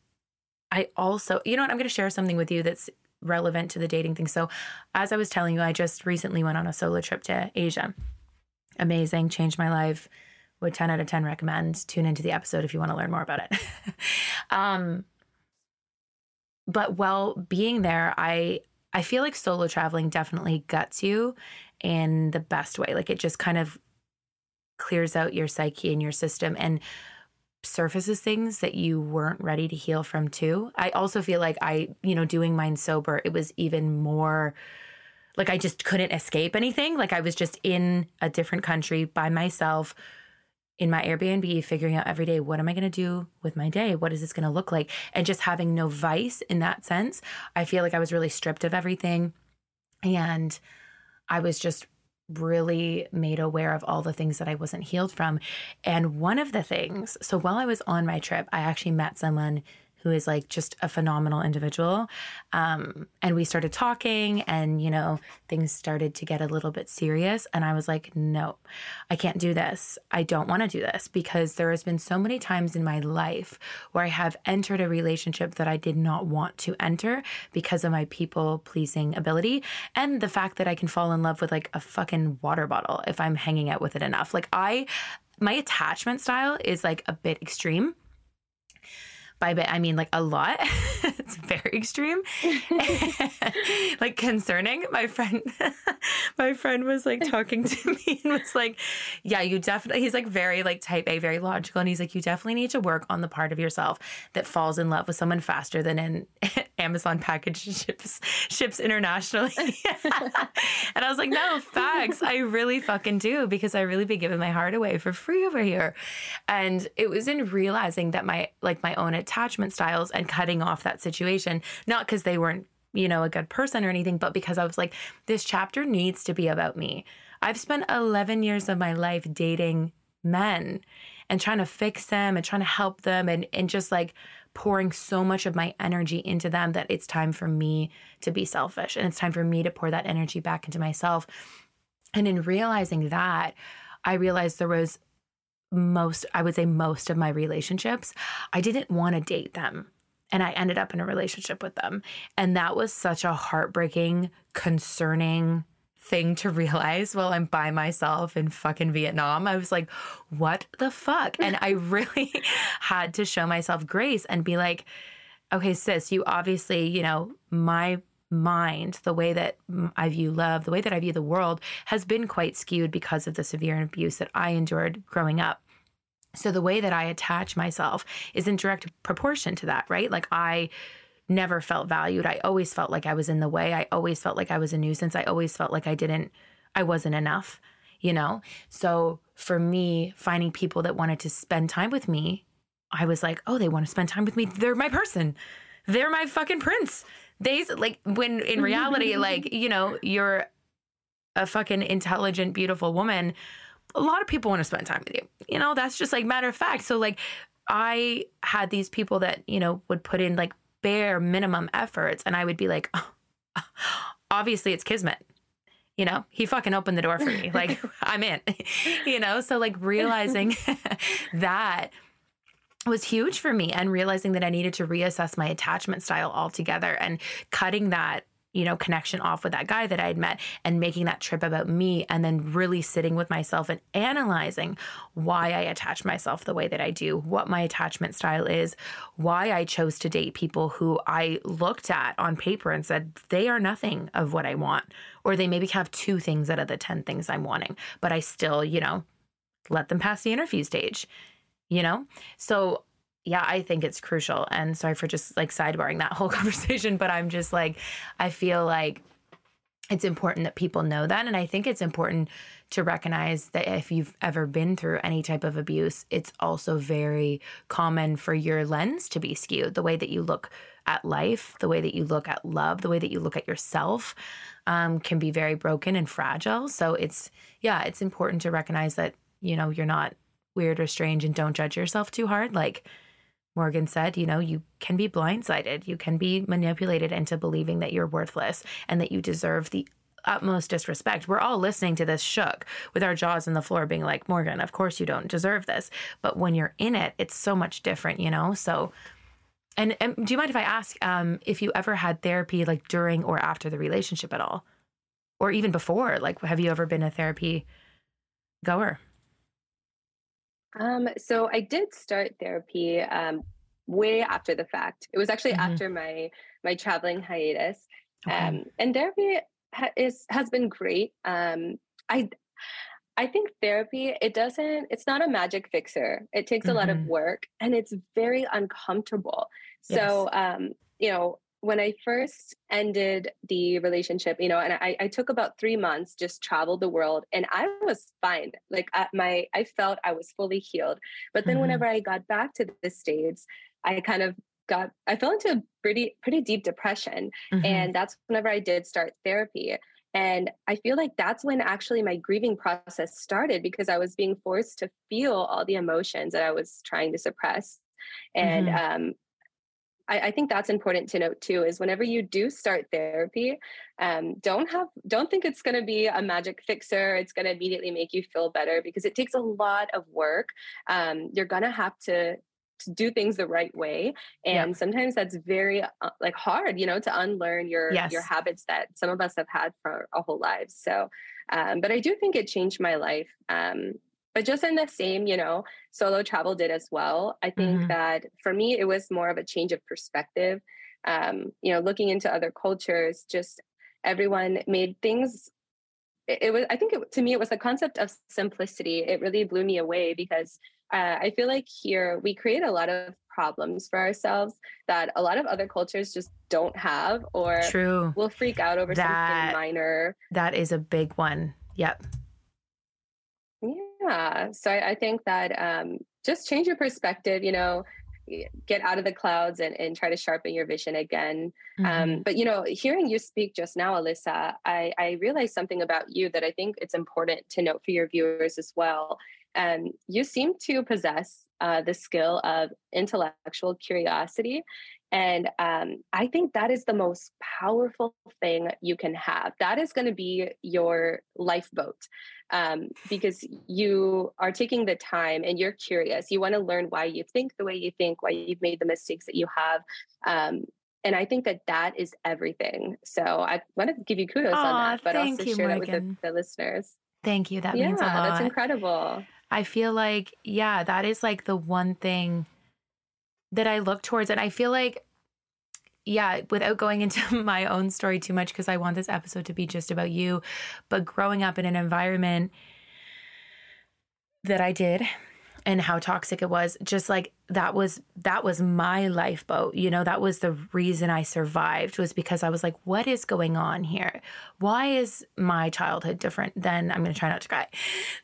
I also, you know what, I'm going to share something with you that's relevant to the dating thing. So, as I was telling you, I just recently went on a solo trip to Asia. Amazing, changed my life. Would 10 out of 10 recommend. Tune into the episode if you want to learn more about it. um, but while being there, I I feel like solo traveling definitely guts you in the best way. Like it just kind of clears out your psyche and your system and surfaces things that you weren't ready to heal from too. I also feel like I, you know, doing mine sober, it was even more like I just couldn't escape anything. Like I was just in a different country by myself in my Airbnb, figuring out every day, what am I going to do with my day? What is this going to look like? And just having no vice in that sense. I feel like I was really stripped of everything. And I was just really made aware of all the things that I wasn't healed from. And one of the things, so while I was on my trip, I actually met someone who is like just a phenomenal individual. Um, and we started talking, and you know, things started to get a little bit serious. And I was like, no, I can't do this. I don't want to do this because there has been so many times in my life where I have entered a relationship that I did not want to enter because of my people pleasing ability and the fact that I can fall in love with like a fucking water bottle if I'm hanging out with it enough. Like, I, my attachment style is like a bit extreme by bit, I mean like a lot. it's very extreme. like concerning. My friend my friend was like talking to me and was like, Yeah, you definitely he's like very like type A, very logical. And he's like, You definitely need to work on the part of yourself that falls in love with someone faster than in Amazon package ships ships internationally. and I was like, No, facts. I really fucking do because I really be giving my heart away for free over here. And it was in realizing that my like my own attachment styles and cutting off that situation, not because they weren't, you know, a good person or anything, but because I was like, this chapter needs to be about me. I've spent 11 years of my life dating men and trying to fix them and trying to help them and, and just like pouring so much of my energy into them that it's time for me to be selfish and it's time for me to pour that energy back into myself. And in realizing that, I realized there was most, I would say, most of my relationships, I didn't want to date them. And I ended up in a relationship with them. And that was such a heartbreaking, concerning thing to realize while I'm by myself in fucking Vietnam. I was like, what the fuck? And I really had to show myself grace and be like, okay, sis, you obviously, you know, my mind, the way that I view love, the way that I view the world has been quite skewed because of the severe abuse that I endured growing up. So the way that I attach myself is in direct proportion to that, right? Like I never felt valued. I always felt like I was in the way. I always felt like I was a nuisance. I always felt like I didn't, I wasn't enough, you know? So for me, finding people that wanted to spend time with me, I was like, oh, they want to spend time with me. They're my person. They're my fucking prince. They like when in reality, like, you know, you're a fucking intelligent, beautiful woman. A lot of people want to spend time with you. You know, that's just like matter of fact. So like I had these people that, you know, would put in like bare minimum efforts and I would be like, oh, obviously it's kismet. You know, he fucking opened the door for me. Like I'm in. you know, so like realizing that was huge for me and realizing that I needed to reassess my attachment style altogether and cutting that you know connection off with that guy that I'd met and making that trip about me and then really sitting with myself and analyzing why I attach myself the way that I do, what my attachment style is, why I chose to date people who I looked at on paper and said they are nothing of what I want or they maybe have two things out of the 10 things I'm wanting, but I still, you know, let them pass the interview stage you know? So yeah, I think it's crucial. And sorry for just like sidebarring that whole conversation, but I'm just like, I feel like it's important that people know that. And I think it's important to recognize that if you've ever been through any type of abuse, it's also very common for your lens to be skewed. The way that you look at life, the way that you look at love, the way that you look at yourself um, can be very broken and fragile. So it's, yeah, it's important to recognize that, you know, you're not weird or strange and don't judge yourself too hard. Like Morgan said, you know, you can be blindsided. You can be manipulated into believing that you're worthless and that you deserve the utmost disrespect. We're all listening to this shook with our jaws on the floor, being like, Morgan, of course you don't deserve this. But when you're in it, it's so much different, you know? So, and, and do you mind if I ask um, if you ever had therapy like during or after the relationship at all? Or even before? Like, have you ever been a therapy goer? Um, so I did start therapy um, way after the fact. It was actually mm-hmm. after my my traveling hiatus, okay. um, and therapy ha- is has been great. Um, I I think therapy it doesn't it's not a magic fixer. It takes mm-hmm. a lot of mm-hmm. work and it's very uncomfortable. So yes. um, you know when I first ended the relationship, you know, and I, I took about three months, just traveled the world, and I was fine. Like at my, I felt I was fully healed. But then mm-hmm. whenever I got back to the states, I kind of got, I fell into a pretty, pretty deep depression, mm-hmm. and that's whenever I did start therapy. And I feel like that's when actually my grieving process started because I was being forced to feel all the emotions that I was trying to suppress. And mm-hmm. um, I, I, think that's important to note too is whenever you do start therapy um, don't have don't think it's going to be a magic fixer. It's going to immediately make you feel better because it takes a lot of work. Um, you're going to have to to do things the right way. And yeah. sometimes that's very uh, like hard you know to unlearn your yes. your habits that some of us have had for our whole lives. So um, but i do think it changed my life. Um, but just in the same you know solo travel did as well. I think mm-hmm. that for me it was more of a change of perspective. Um, you know looking into other cultures just everyone made things it, it was i think it, to me it was the concept of simplicity. It really blew me away because uh, i feel like here we create a lot of problems for ourselves that a lot of other cultures just don't have or true. will freak out over that, something minor. that is a big one. Yep. Yeah. So I, I think that um, just change your perspective, you know, get out of the clouds and, and try to sharpen your vision again. Um, mm-hmm. Um, but, you know, hearing you speak just now, Alyssa, I, I realized something about you that I think it's important to note for your viewers as well. And um, you seem to possess uh, the skill of intellectual curiosity. And um, I think that is the most powerful thing you can have. That is going to be your lifeboat um, because you are taking the time and you're curious. You want to learn why you think the way you think, why you've made the mistakes that you have. Um, and I think that that is everything. So I want to give you kudos Aww, on that, but also you, share Morgan. that with the, the, listeners. Thank you. That yeah, means a lot. That's incredible. I feel like, yeah, that is like the one thing that I look towards. And I feel like yeah, without going into my own story too much, because I want this episode to be just about you, but growing up in an environment that I did and how toxic it was just like that was that was my lifeboat you know that was the reason i survived was because i was like what is going on here why is my childhood different than i'm going to try not to cry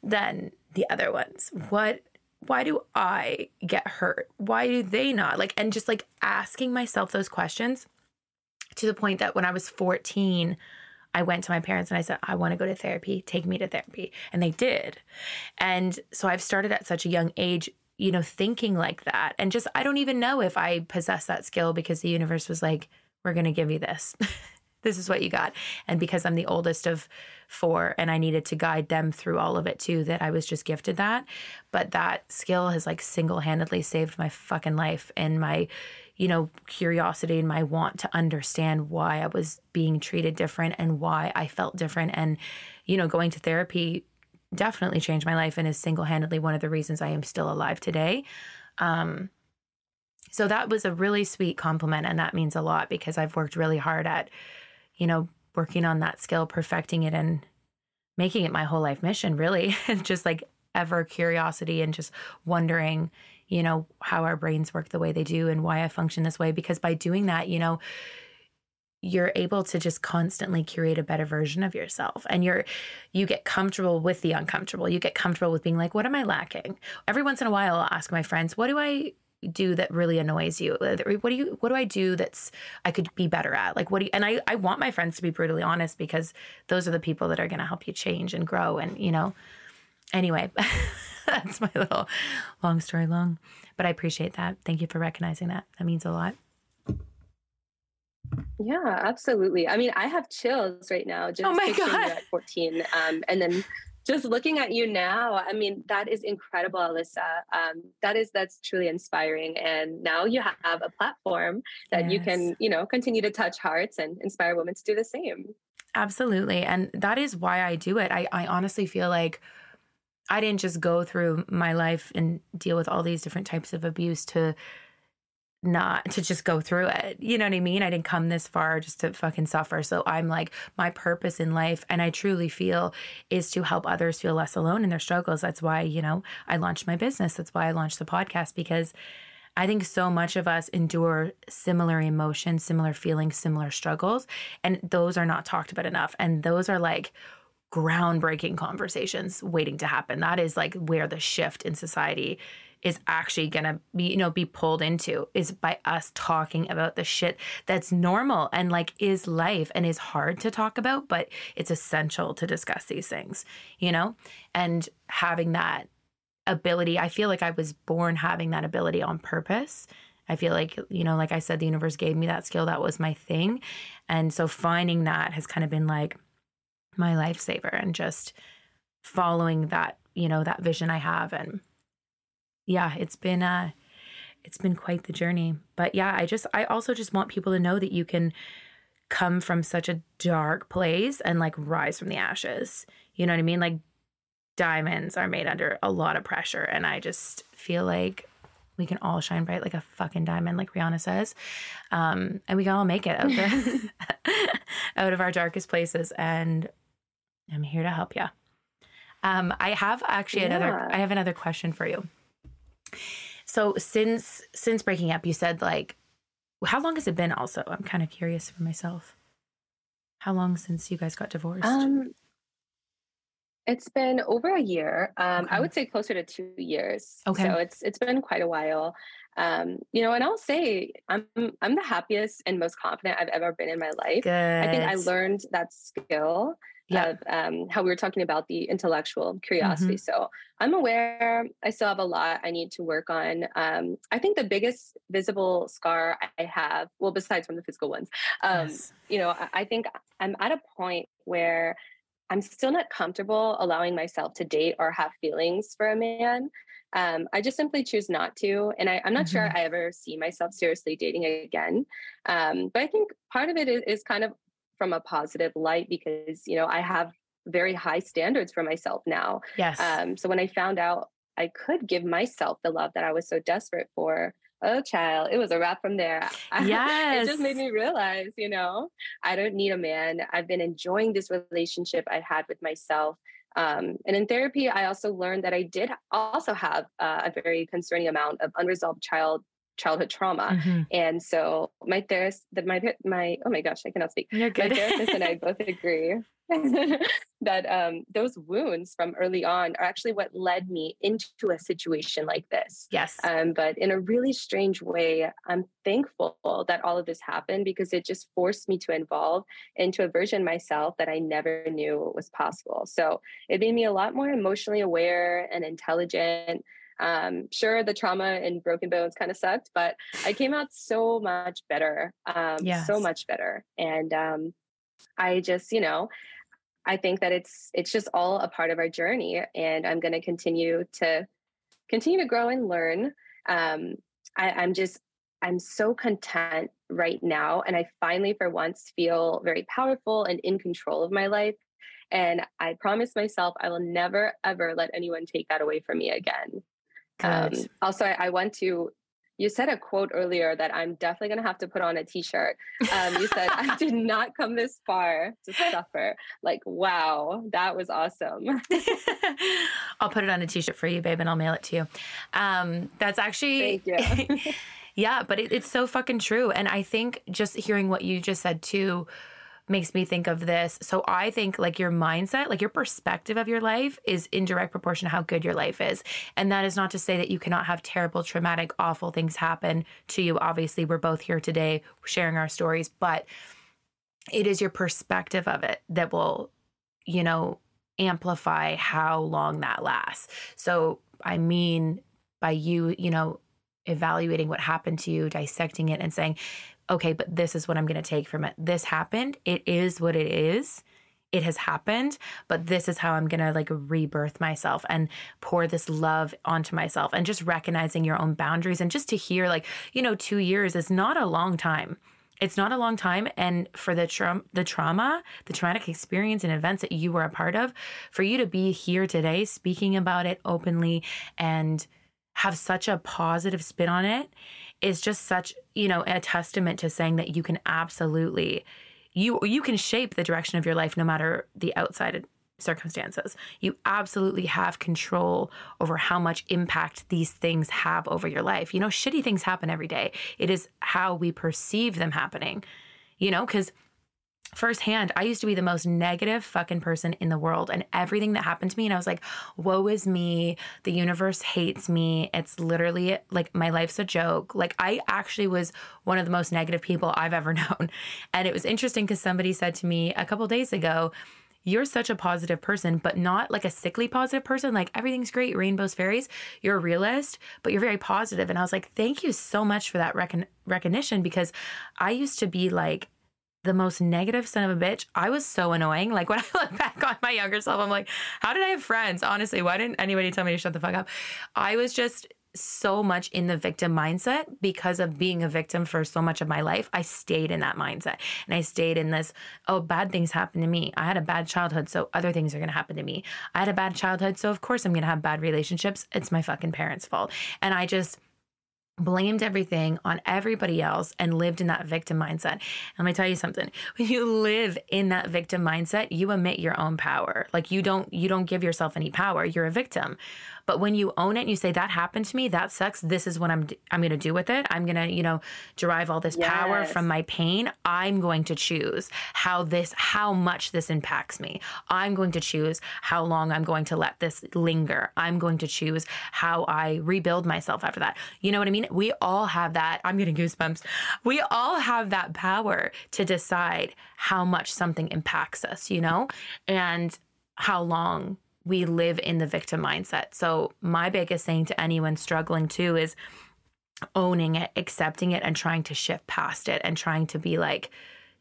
than the other ones what why do I get hurt? Why do they not? Like, and just like asking myself those questions to the point that when I was 14, I went to my parents and I said, I want to go to therapy, take me to therapy. And they did. And so I've started at such a young age, you know, thinking like that. And just, I don't even know if I possess that skill because the universe was like, we're going to give you this. this is what you got. And because I'm the oldest of four and I needed to guide them through all of it too, that I was just gifted that. But that skill has like single handedly saved my fucking life and my, you know, curiosity and my want to understand why I was being treated different and why I felt different. And, you know, going to therapy definitely changed my life and is single handedly one of the reasons I am still alive today. Um, so that was a really sweet compliment. And that means a lot because I've worked really hard at you know, working on that skill, perfecting it, and making it my whole life mission, really. just like ever curiosity and just wondering, you know, how our brains work the way they do and why I function this way. Because by doing that, you know, you're able to just constantly curate a better version of yourself and you're you get comfortable with the uncomfortable you get comfortable with being like what am i lacking every once in a while i'll ask my friends what do i do that really annoys you? What do you what do I do that's I could be better at? Like what do you and I I want my friends to be brutally honest because those are the people that are going to help you change and grow and you know. Anyway, that's my little long story long, but I appreciate that. Thank you for recognizing that. That means a lot. Yeah, absolutely. I mean, I have chills right now just oh my God. at 14. Um, and then just looking at you now, I mean, that is incredible, Alyssa. Um, that is that's truly inspiring. And now you have a platform that yes. you can, you know, continue to touch hearts and inspire women to do the same. Absolutely. And that is why I do it. I, I honestly feel like I didn't just go through my life and deal with all these different types of abuse to not to just go through it. You know what I mean? I didn't come this far just to fucking suffer. So I'm like, my purpose in life, and I truly feel, is to help others feel less alone in their struggles. That's why, you know, I launched my business. That's why I launched the podcast because I think so much of us endure similar emotions, similar feelings, similar struggles. And those are not talked about enough. And those are like, groundbreaking conversations waiting to happen. That is like where the shift in society is actually going to be you know be pulled into is by us talking about the shit that's normal and like is life and is hard to talk about but it's essential to discuss these things you know? And having that ability i feel like i was born having that ability on purpose. I feel like you know like i said the universe gave me that skill. That was my thing. And so finding that has kind of been like my lifesaver and just following that you know that vision i have and yeah, it's been uh it's been quite the journey. But yeah, I just I also just want people to know that you can come from such a dark place and like rise from the ashes. You know what I mean? Like diamonds are made under a lot of pressure and I just feel like we can all shine bright like a fucking diamond like Rihanna says. Um and we can all make it out the out of our darkest places and I'm here to help you. Um I have actually yeah. another I have another question for you. So since since breaking up, you said like how long has it been also? I'm kind of curious for myself. How long since you guys got divorced? Um it's been over a year. Um, okay. I would say closer to two years. Okay. So it's it's been quite a while. Um, you know, and I'll say I'm I'm the happiest and most confident I've ever been in my life. Good. I think I learned that skill yeah. of um, how we were talking about the intellectual curiosity. Mm-hmm. So I'm aware I still have a lot I need to work on. Um, I think the biggest visible scar I have, well, besides from the physical ones, um, yes. you know, I, I think I'm at a point where I'm still not comfortable allowing myself to date or have feelings for a man. Um, I just simply choose not to. And I, am not mm-hmm. sure I ever see myself seriously dating again. Um, but I think part of it is, is, kind of from a positive light because you know I have very high standards for myself now. Yes. Um, so when I found out I could give myself the love that I was so desperate for, oh child, it was a wrap from there. Yes. it just made me realize, you know, I don't need a man. I've been enjoying this relationship I had with myself. Um, and in therapy, I also learned that I did also have uh, a very concerning amount of unresolved child childhood trauma. Mm-hmm. And so my therapist, that my my oh my gosh, I cannot speak. My therapist and I both agree that um, those wounds from early on are actually what led me into a situation like this. Yes. Um, but in a really strange way, I'm thankful that all of this happened because it just forced me to evolve into a version myself that I never knew was possible. So it made me a lot more emotionally aware and intelligent. Um, sure, the trauma and broken bones kind of sucked, but I came out so much better, um, yes. so much better. And um, I just, you know, I think that it's it's just all a part of our journey, and I'm going to continue to continue to grow and learn. Um, I, I'm just I'm so content right now, and I finally, for once, feel very powerful and in control of my life. And I promise myself I will never ever let anyone take that away from me again. Um, also, I, I went to you said a quote earlier that I'm definitely going to have to put on a t-shirt. Um, you said, I did not come this far to suffer. Like, wow, that was awesome. I'll put it on a t-shirt for you, babe, and I'll mail it to you. Um, that's actually, Thank you. yeah, but it, it's so fucking true. And I think just hearing what you just said too, makes me think of this. So I think like your mindset, like your perspective of your life is in direct proportion to how good your life is. And that is not to say that you cannot have terrible, traumatic, awful things happen to you. Obviously, we're both here today sharing our stories, but it is your perspective of it that will, you know, amplify how long that lasts. So I mean by you, you know, evaluating what happened to you, dissecting it and saying, okay, but this is what I'm going to take from it. This happened. It is what it is. It has happened, but this is how I'm going to like rebirth myself and pour this love onto myself and just recognizing your own boundaries and just to hear like, you know, 2 years is not a long time. It's not a long time and for the tra- the trauma, the traumatic experience and events that you were a part of, for you to be here today speaking about it openly and have such a positive spin on it is just such, you know, a testament to saying that you can absolutely you you can shape the direction of your life no matter the outside circumstances. You absolutely have control over how much impact these things have over your life. You know, shitty things happen every day. It is how we perceive them happening. You know, cuz firsthand, I used to be the most negative fucking person in the world. And everything that happened to me, and I was like, woe is me. The universe hates me. It's literally like my life's a joke. Like, I actually was one of the most negative people I've ever known. And it was interesting because somebody said to me a couple days ago, you're such a positive person, but not like a sickly positive person. Like everything's great, rainbows, fairies. You're a realist, but you're very positive. And I was like, thank you so much for that recon- recognition because I used to be like the most negative son of a bitch. I was so annoying. Like when I look back on my younger self, I'm like, how did I have friends? Honestly, why didn't anybody tell me to shut the fuck up? I was just so much in the victim mindset because of being a victim for so much of my life. I stayed in that mindset and I stayed in this, oh, bad things happen to me. I had a bad childhood, so other things are going to happen to me. I had a bad childhood, so of course I'm going to have bad relationships. It's my fucking parents' fault. And I just, blamed everything on everybody else and lived in that victim mindset. And let me tell you something. When you live in that victim mindset, you emit your own power. Like you don't you don't give yourself any power. You're a victim. But when you own it and you say that happened to me, that sucks. This is what I'm I'm going to do with it. I'm going to, you know, derive all this yes. power from my pain. I'm going to choose how this how much this impacts me. I'm going to choose how long I'm going to let this linger. I'm going to choose how I rebuild myself after that. You know what I mean? We all have that. I'm getting goosebumps. We all have that power to decide how much something impacts us, you know? And how long we live in the victim mindset. So, my biggest thing to anyone struggling too is owning it, accepting it, and trying to shift past it and trying to be like,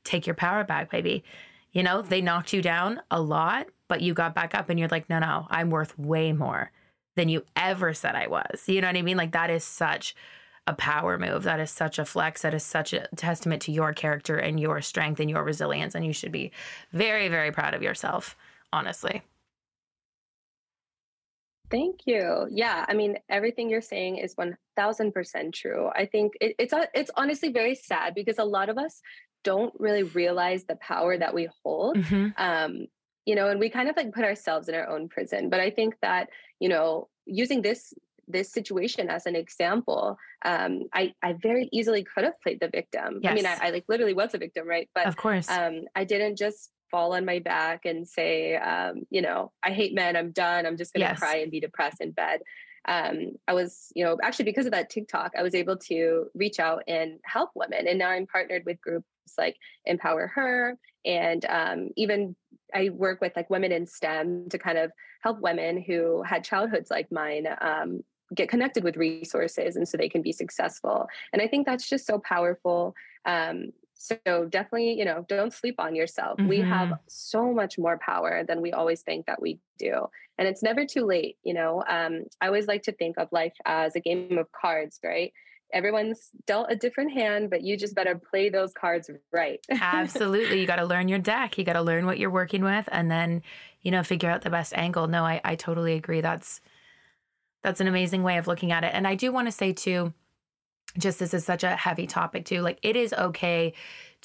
take your power back, baby. You know, they knocked you down a lot, but you got back up and you're like, no, no, I'm worth way more than you ever said I was. You know what I mean? Like, that is such a power move. That is such a flex. That is such a testament to your character and your strength and your resilience. And you should be very, very proud of yourself, honestly. Thank you. Yeah, I mean, everything you're saying is 1000% true. I think it, it's it's honestly very sad because a lot of us don't really realize the power that we hold. Mm-hmm. Um, you know, and we kind of like put ourselves in our own prison. But I think that, you know, using this this situation as an example, um, I I very easily could have played the victim. Yes. I mean, I, I, like literally was a victim, right? But of course, um, I didn't just fall on my back and say, um, you know, I hate men. I'm done. I'm just going to yes. cry and be depressed in bed. Um, I was, you know, actually because of that TikTok, I was able to reach out and help women. And now I'm partnered with groups like Empower Her and um, even I work with like women in STEM to kind of help women who had childhoods like mine um, get connected with resources and so they can be successful. And I think that's just so powerful. Um, so definitely, you know, don't sleep on yourself. Mm-hmm. We have mm-hmm. so much more power than we always think that we do. And it's never too late, you know. Um, I always like to think of life as a game of cards, right? Everyone's dealt a different hand, but you just better play those cards right. Absolutely. You got to learn your deck. You got to learn what you're working with and then, you know, figure out the best angle. No, I, I totally agree. That's that's an amazing way of looking at it. And I do want to say too, just this is such a heavy topic too. Like it is okay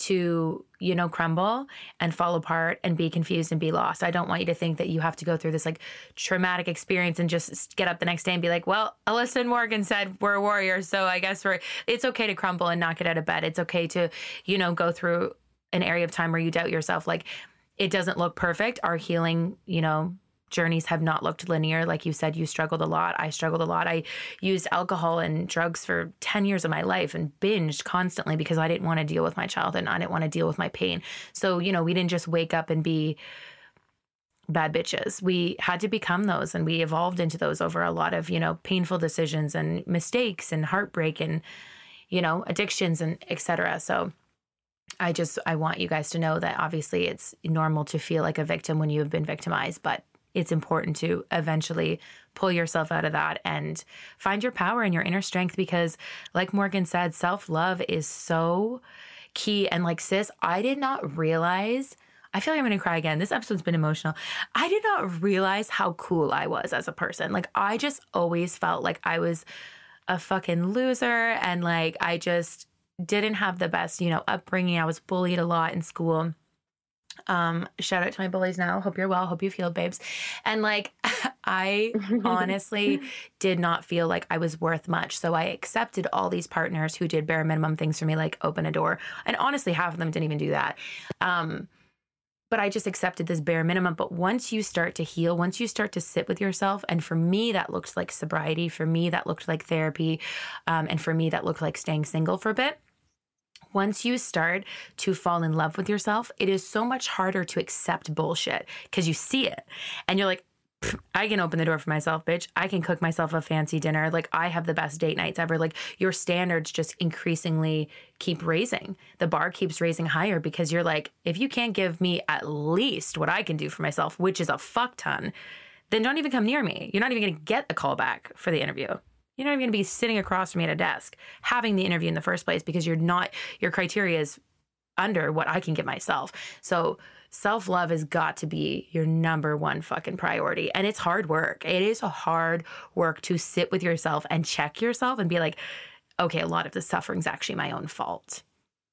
to, you know, crumble and fall apart and be confused and be lost. I don't want you to think that you have to go through this like traumatic experience and just get up the next day and be like, well, Alyssa and Morgan said we're warriors. So I guess we're, it's okay to crumble and not get out of bed. It's okay to, you know, go through an area of time where you doubt yourself. Like it doesn't look perfect. Our healing, you know, journeys have not looked linear. Like you said, you struggled a lot. I struggled a lot. I used alcohol and drugs for 10 years of my life and binged constantly because I didn't want to deal with my childhood and I didn't want to deal with my pain. So, you know, we didn't just wake up and be bad bitches. We had to become those and we evolved into those over a lot of, you know, painful decisions and mistakes and heartbreak and, you know, addictions and etc. So, I just I want you guys to know that obviously it's normal to feel like a victim when you have been victimized, but it's important to eventually pull yourself out of that and find your power and your inner strength because like Morgan said self-love is so key and like sis I did not realize I feel like I'm to cry again. This episode's been emotional. I did not realize how cool I was as a person. Like I just always felt like I was a fucking loser and like I just didn't have the best, you know, upbringing. I was bullied a lot in school. Um, shout out to my bullies now. Hope you're well. Hope you feel, babes. And like, I honestly did not feel like I was worth much. So I accepted all these partners who did bare minimum things for me, like open a door. And honestly, half of them didn't even do that. Um, but I just accepted this bare minimum. But once you start to heal, once you start to sit with yourself, and for me, that looked like sobriety. For me, that looked like therapy. Um, and for me, that looked like staying single for a bit once you start to fall in love with yourself, it is so much harder to accept bullshit because you see it and you're like, I can open the door for myself, bitch. I can cook myself a fancy dinner. Like, I have the best date nights ever. Like, your standards just increasingly keep raising. The bar keeps raising higher because you're like, if you can't give me at least what I can do for myself, which is a fuck ton, then don't even come near me. You're not even going to get a call back for the interview. You're not even going to be sitting across from me at a desk having the interview in the first place because you're not, your criteria is under what I can get myself. So self love has got to be your number one fucking priority. And it's hard work. It is hard work to sit with yourself and check yourself and be like, okay, a lot of the suffering is actually my own fault.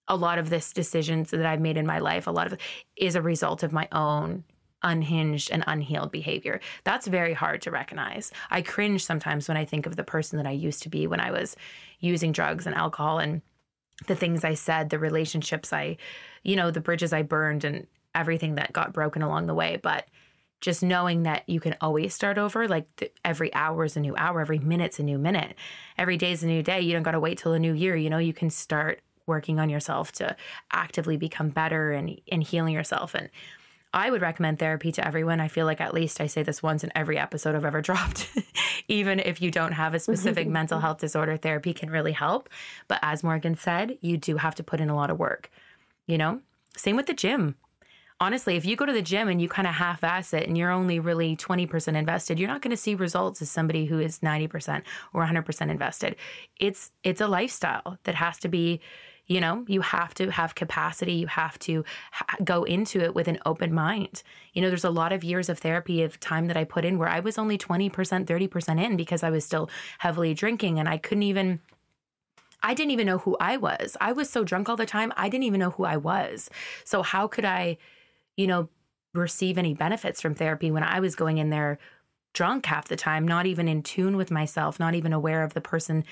A lot of this decisions that I've made in my life, a lot of is a result of my own unhinged and unhealed behavior. That's very hard to recognize. I cringe sometimes when I think of the person that I used to be when I was using drugs and alcohol and the things I said, the relationships I, you know, the bridges I burned and everything that got broken along the way. But just knowing that you can always start over, like the, every hour is a new hour, every minute's a new minute, every day is a new day. You don't got to wait till a new year. You know, you can start working on yourself to actively become better and and healing yourself and I would recommend therapy to everyone. I feel like at least I say this once in every episode I've ever dropped. Even if you don't have a specific mental health disorder, therapy can really help. But as Morgan said, you do have to put in a lot of work. You know, same with the gym. Honestly, if you go to the gym and you kind of half ass it and you're only really 20% invested, you're not going to see results as somebody who is 90% or 100% invested. It's it's a lifestyle that has to be You know, you have to have capacity. You have to ha- go into it with an open mind. You know, there's a lot of years of therapy of time that I put in where I was only 20%, 30% in because I was still heavily drinking and I couldn't even. I didn't even know who I was. I was so drunk all the time, I didn't even know who I was. So, how could I, you know, receive any benefits from therapy when I was going in there drunk half the time, not even in tune with myself, not even aware of the person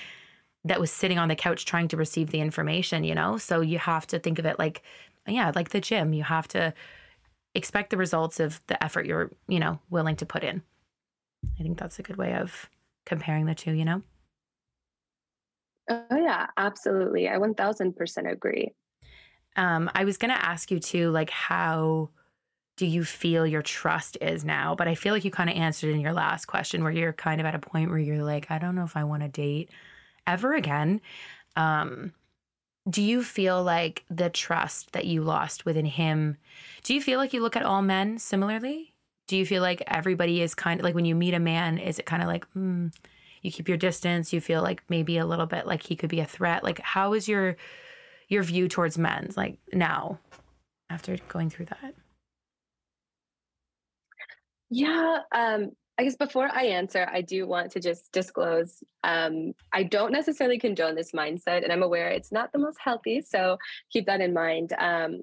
that was sitting on the couch trying to receive the information, you know? So you have to think of it like, yeah, like the gym. You have to expect the results of the effort you're, you know, willing to put in. I think that's a good way of comparing the two, you know? Oh, yeah, absolutely. I 1000% agree. Um, I was going to ask you too, like, how do you feel your trust is now? But I feel like you kind of answered in your last question where you're kind of at a point where you're like, I don't know if I want to date ever again. Um, do you feel like the trust that you lost within him? Do you feel like you look at all men similarly? Do you feel like everybody is kind of like when you meet a man, is it kind of like, hmm, you keep your distance? You feel like maybe a little bit like he could be a threat? Like, how is your your view towards men like now after going through that? Yeah, um, I guess before I answer, I do want to just disclose um, I don't necessarily condone this mindset, and I'm aware it's not the most healthy. So keep that in mind. Um,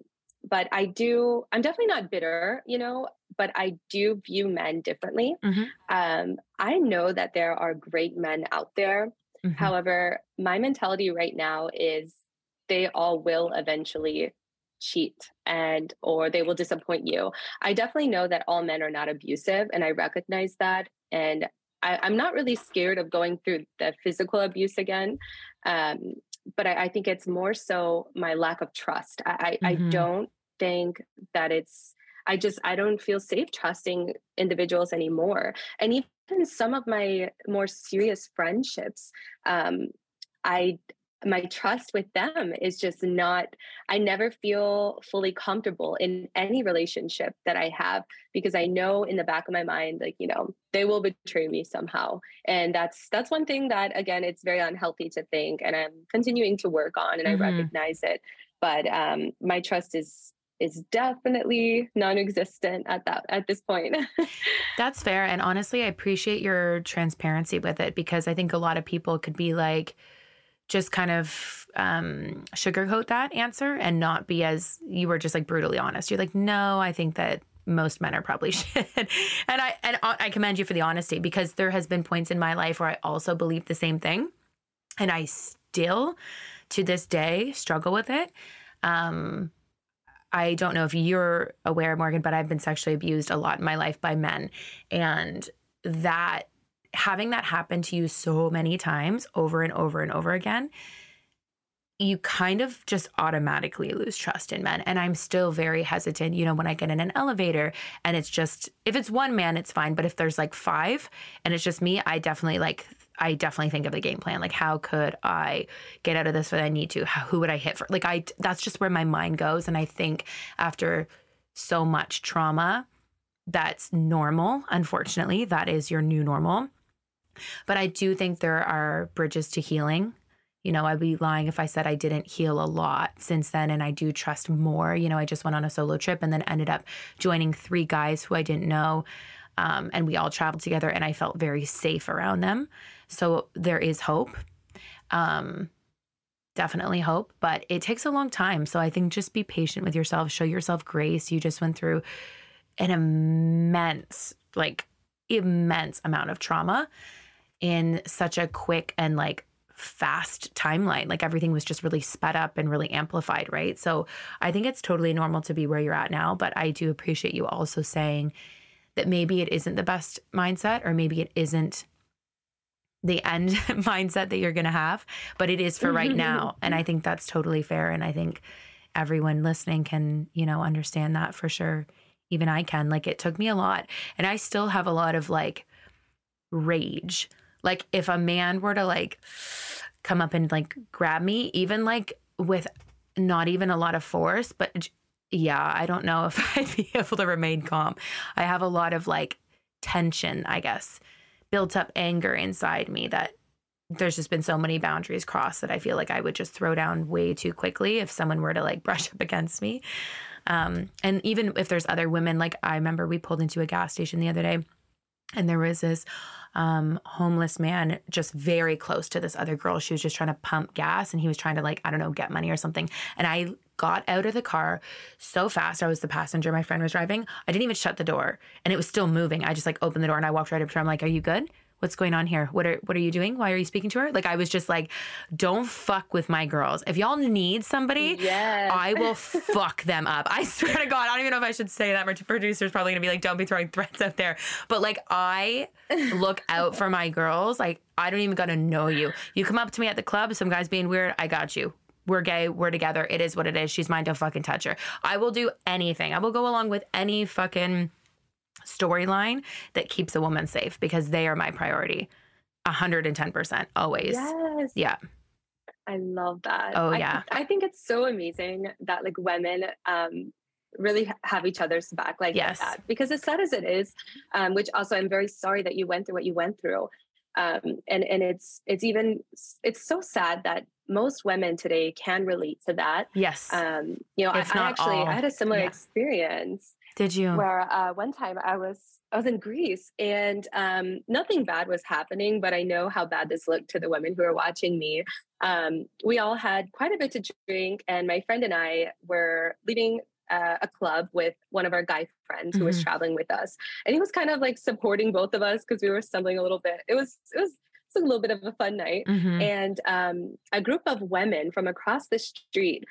but I do, I'm definitely not bitter, you know, but I do view men differently. Mm-hmm. Um, I know that there are great men out there. Mm-hmm. However, my mentality right now is they all will eventually cheat and or they will disappoint you i definitely know that all men are not abusive and i recognize that and I, am not really scared of going through the physical abuse again um, but I, I, think it's more so my lack of trust i, mm-hmm. I don't think that it's i just i don't feel safe trusting individuals anymore and even some of my more serious friendships um, i my trust with them is just not i never feel fully comfortable in any relationship that i have because i know in the back of my mind like you know they will betray me somehow and that's that's one thing that again it's very unhealthy to think and i'm continuing to work on and mm-hmm. i recognize it but um my trust is is definitely non-existent at that at this point. That's fair and honestly I appreciate your transparency with it because I think a lot of people could be like just kind of um, sugarcoat that answer and not be as you were just like brutally honest. You're like, no, I think that most men are probably shit. and I and I commend you for the honesty because there has been points in my life where I also believed the same thing, and I still, to this day, struggle with it. Um, I don't know if you're aware, Morgan, but I've been sexually abused a lot in my life by men, and that having that happen to you so many times over and over and over again, you kind of just automatically lose trust in men. And I'm still very hesitant, you know, when I get in an elevator and it's just, if it's one man, it's fine. But if there's like five and it's just me, I definitely like, I definitely think of the game plan. Like, how could I get out of this when I need to? How, who would I hit for? Like, I, that's just where my mind goes. And I think after so much trauma, that's normal. Unfortunately, that is your new normal. But I do think there are bridges to healing. You know, I'd be lying if I said I didn't heal a lot since then, and I do trust more. You know, I just went on a solo trip and then ended up joining three guys who I didn't know. Um, and we all traveled together, and I felt very safe around them. So there is hope. Um, definitely hope, but it takes a long time. So I think just be patient with yourself, show yourself grace. You just went through an immense, like, immense amount of trauma in such a quick and like fast timeline. Like everything was just really sped up and really amplified, right? So I think it's totally normal to be where you're at now, but I do appreciate you also saying that maybe it isn't the best mindset or maybe it isn't the end mindset that you're going to have, but it is for right mm-hmm. now. And I think that's totally fair. And I think everyone listening can, you know, understand that for sure. Even I can. Like it took me a lot. And I still have a lot of like rage like if a man were to like come up and like grab me, even like with not even a lot of force, but yeah, I don't know if I'd be able to remain calm. I have a lot of like tension, I guess, built up anger inside me that there's just been so many boundaries crossed that I feel like I would just throw down way too quickly if someone were to like brush up against me. Um, and even if there's other women, like I remember we pulled into a gas station the other day and there was this um, homeless man just very close to this other girl. She was just trying to pump gas and he was trying to, like, I don't know, get money or something. And I got out of the car so fast. I was the passenger, my friend was driving. I didn't even shut the door and it was still moving. I just like opened the door and I walked right up to her. I'm like, Are you good? What's going on here? What are what are you doing? Why are you speaking to her? Like I was just like, don't fuck with my girls. If y'all need somebody, yes. I will fuck them up. I swear to God, I don't even know if I should say that. My producer's probably gonna be like, don't be throwing threats out there. But like I look out for my girls. Like I don't even gotta know you. You come up to me at the club, some guy's being weird, I got you we're gay, we're together. It is what it is. She's mine. Don't fucking touch her. I will do anything. I will go along with any fucking storyline that keeps a woman safe because they are my priority. 110% always. Yes. Yeah. I love that. Oh yeah. i, I think it's so amazing that like women um really have each other's back like yes. that. Because as sad as it is um which also i'm very sorry that you went through what you went through um and and it's it's even it's so sad that most women today can relate to that. Yes. Um you know I, I, actually all. i had a similar yeah. experience did you? Where uh, one time I was I was in Greece and um, nothing bad was happening, but I know how bad this looked to the women who were watching me. Um, we all had quite a bit to drink, and my friend and I were leaving uh, a club with one of our guy friends who mm-hmm. was traveling with us, and he was kind of like supporting both of us because we were stumbling a little bit. It was it was a little bit of a fun night. Mm-hmm. And um, a group of women from across the street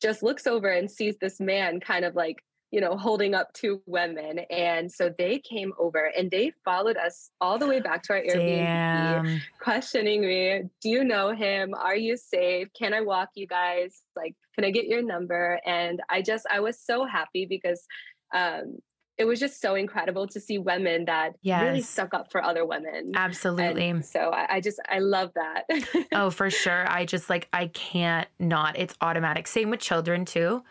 just looks over and sees this man kind of like you know, holding up two women. And so they came over and they followed us all the way back to our Airbnb, Damn. questioning me, Do you know him? Are you safe? Can I walk you guys? Like, can I get your number? And I just, I was so happy because um, it was just so incredible to see women that yes. really stuck up for other women. Absolutely. And so I, I, just I love that. oh, for sure. I just like I can't not. It's automatic. Same with children too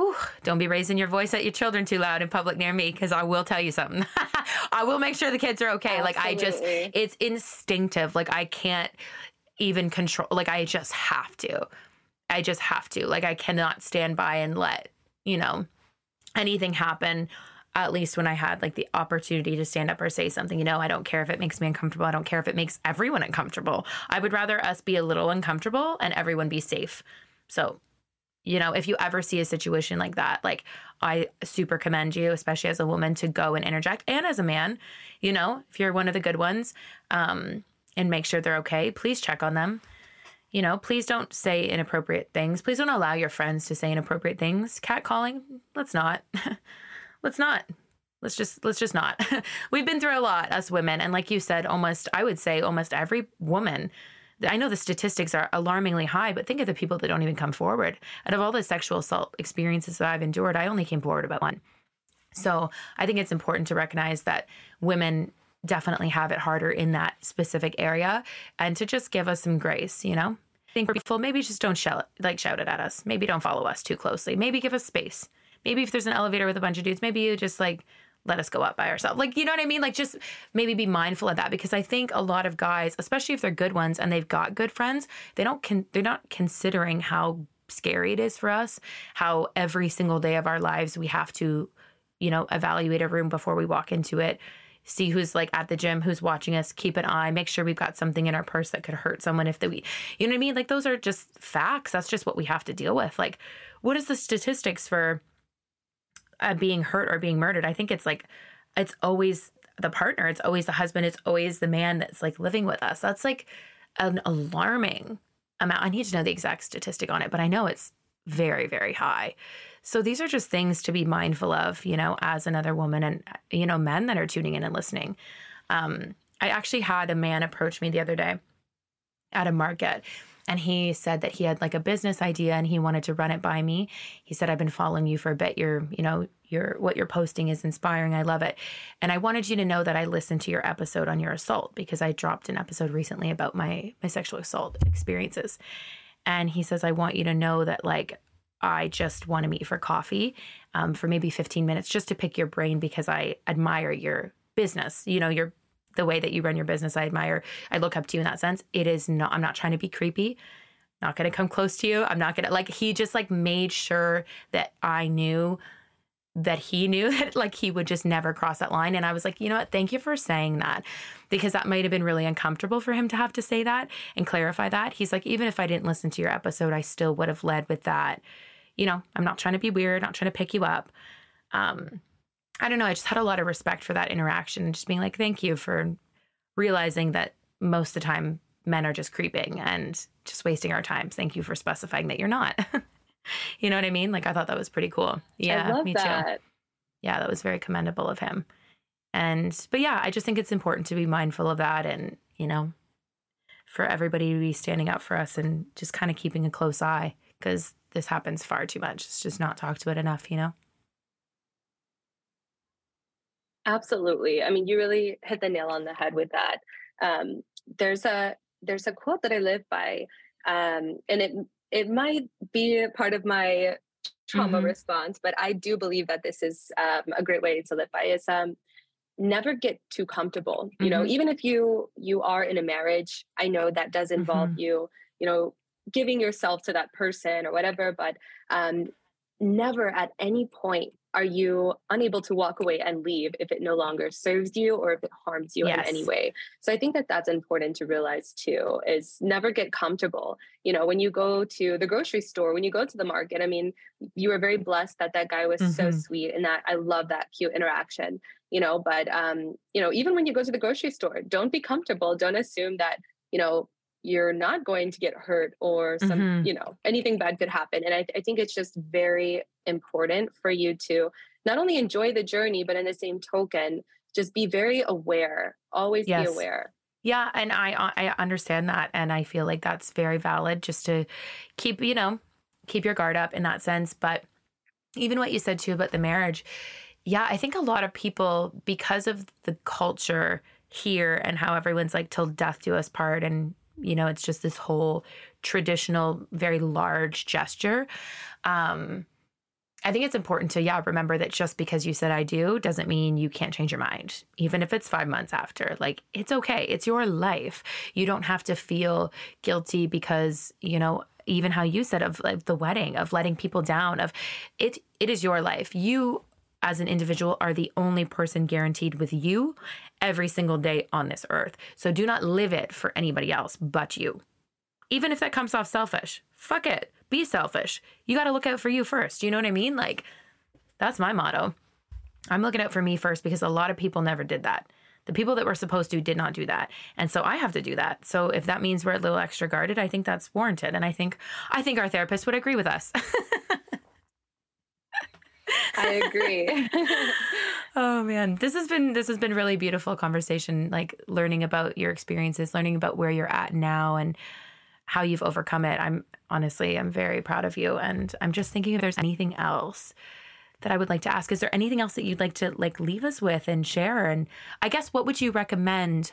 whew, don't be raising your voice at your children too loud in public near me because I will tell you something. I will make sure the kids are okay. Absolutely. Like I just, it's instinctive. Like I can't even control. Like I just have to. I just have to. Like I cannot stand by and let you know anything happen. At least when I had like the opportunity to stand up or say something, you know, I don't care if it makes me uncomfortable. I don't care if it makes everyone uncomfortable. I would rather us be a little uncomfortable and everyone be safe. So you know, if you ever see a situation like that, like I super commend you, especially as a woman, to go and interject, and as a man, you know, if you're one of the good ones, um, and make sure they're okay. Please check on them. You know, please don't say inappropriate things. Please don't allow your friends to say inappropriate things. Catcalling, let's not. let's not. Let's just let's just not. We've been through a lot, us women, and like you said, almost I would say almost every woman I know the statistics are alarmingly high, but think of the people that don't even come forward. Out of all the sexual assault experiences that I've endured, I only came forward about one. So I think it's important to recognize that women definitely have it harder in that specific area and to just give us some grace, you know? I think people maybe just don't shout like shout it at us. Maybe don't follow us too closely. Maybe give us space. Maybe if there's an elevator with a bunch of dudes, maybe you just like let us go up by ourselves. Like, you know what I mean? Like, just maybe be mindful of that because I think a lot of guys, especially if they're good ones and they've got good friends, they don't con- they're not considering how scary it is for us, how every single day of our lives we have to, you know, evaluate a room before we walk into it. See who's like at the gym, who's watching us, keep an eye, make sure we've got something in our purse that could hurt someone if we, you know what I mean? Like, those are just facts. That's just what we have to deal with. Like, what is the statistics for uh, being hurt or being murdered. I think it's like it's always the partner, it's always the husband, it's always the man that's like living with us. That's like an alarming amount. I need to know the exact statistic on it, but I know it's very, very high. So these are just things to be mindful of, you know, as another woman and, you know, men that are tuning in and listening. Um, I actually had a man approach me the other day at a market and he said that he had like a business idea and he wanted to run it by me. He said, I've been following you for a bit. You're, you know, your what you're posting is inspiring. I love it. And I wanted you to know that I listened to your episode on your assault because I dropped an episode recently about my my sexual assault experiences. And he says, I want you to know that like I just want to meet for coffee um, for maybe 15 minutes just to pick your brain because I admire your business, you know, your the way that you run your business. I admire, I look up to you in that sense. It is not, I'm not trying to be creepy. Not going to come close to you. I'm not going to, like, he just like made sure that I knew that he knew that like he would just never cross that line. And I was like, you know what? Thank you for saying that because that might have been really uncomfortable for him to have to say that and clarify that. He's like, even if I didn't listen to your episode, I still would have led with that. You know, I'm not trying to be weird, not trying to pick you up. Um, I don't know. I just had a lot of respect for that interaction and just being like, thank you for realizing that most of the time men are just creeping and just wasting our time. Thank you for specifying that you're not. you know what I mean? Like I thought that was pretty cool. Yeah, me that. too. Yeah, that was very commendable of him. And but yeah, I just think it's important to be mindful of that and, you know, for everybody to be standing up for us and just kind of keeping a close eye because this happens far too much. It's just not talked about enough, you know? Absolutely. I mean, you really hit the nail on the head with that. Um, there's a there's a quote that I live by, um, and it it might be part of my trauma mm-hmm. response, but I do believe that this is um, a great way to live by. Is um, never get too comfortable. Mm-hmm. You know, mm-hmm. even if you you are in a marriage, I know that does involve mm-hmm. you. You know, giving yourself to that person or whatever, but um, never at any point are you unable to walk away and leave if it no longer serves you or if it harms you yes. in any way so i think that that's important to realize too is never get comfortable you know when you go to the grocery store when you go to the market i mean you were very blessed that that guy was mm-hmm. so sweet and that i love that cute interaction you know but um you know even when you go to the grocery store don't be comfortable don't assume that you know you're not going to get hurt or some mm-hmm. you know anything bad could happen and I, I, think it's just very important for you to not only enjoy the journey but in the same token just be very aware always yes. be aware yeah and i i understand that and i feel like that's very valid just to keep you know keep your guard up in that sense but even what you said too about the marriage yeah i think a lot of people because of the culture here and how everyone's like till death do us part and you know, it's just this whole traditional, very large gesture. Um, I think it's important to, yeah, remember that just because you said I do doesn't mean you can't change your mind, even if it's five months after. Like, it's okay. It's your life. You don't have to feel guilty because, you know, even how you said of like, the wedding, of letting people down, of it, it is your life. You as an individual are the only person guaranteed with you every single day on this earth. So do not live it for anybody else but you. Even if that comes off selfish, fuck it. Be selfish. You got to look out for you first. You know what I mean? Like, that's my motto. I'm looking out for me first because a lot of people never did that. The people that were supposed to did not do that. And so I have to do that. So if that means we're a little extra guarded, I think that's warranted. And I think I think our therapist would agree with us. I agree. oh man, this has been this has been really beautiful conversation. Like learning about your experiences, learning about where you're at now, and how you've overcome it. I'm honestly, I'm very proud of you, and I'm just thinking if there's anything else that I would like to ask. Is there anything else that you'd like to like leave us with and share? And I guess what would you recommend?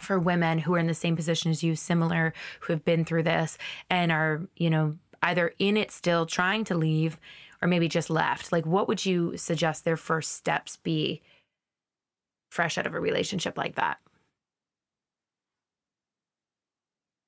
For women who are in the same position as you, similar, who have been through this and are, you know, either in it still trying to leave or maybe just left, like what would you suggest their first steps be fresh out of a relationship like that?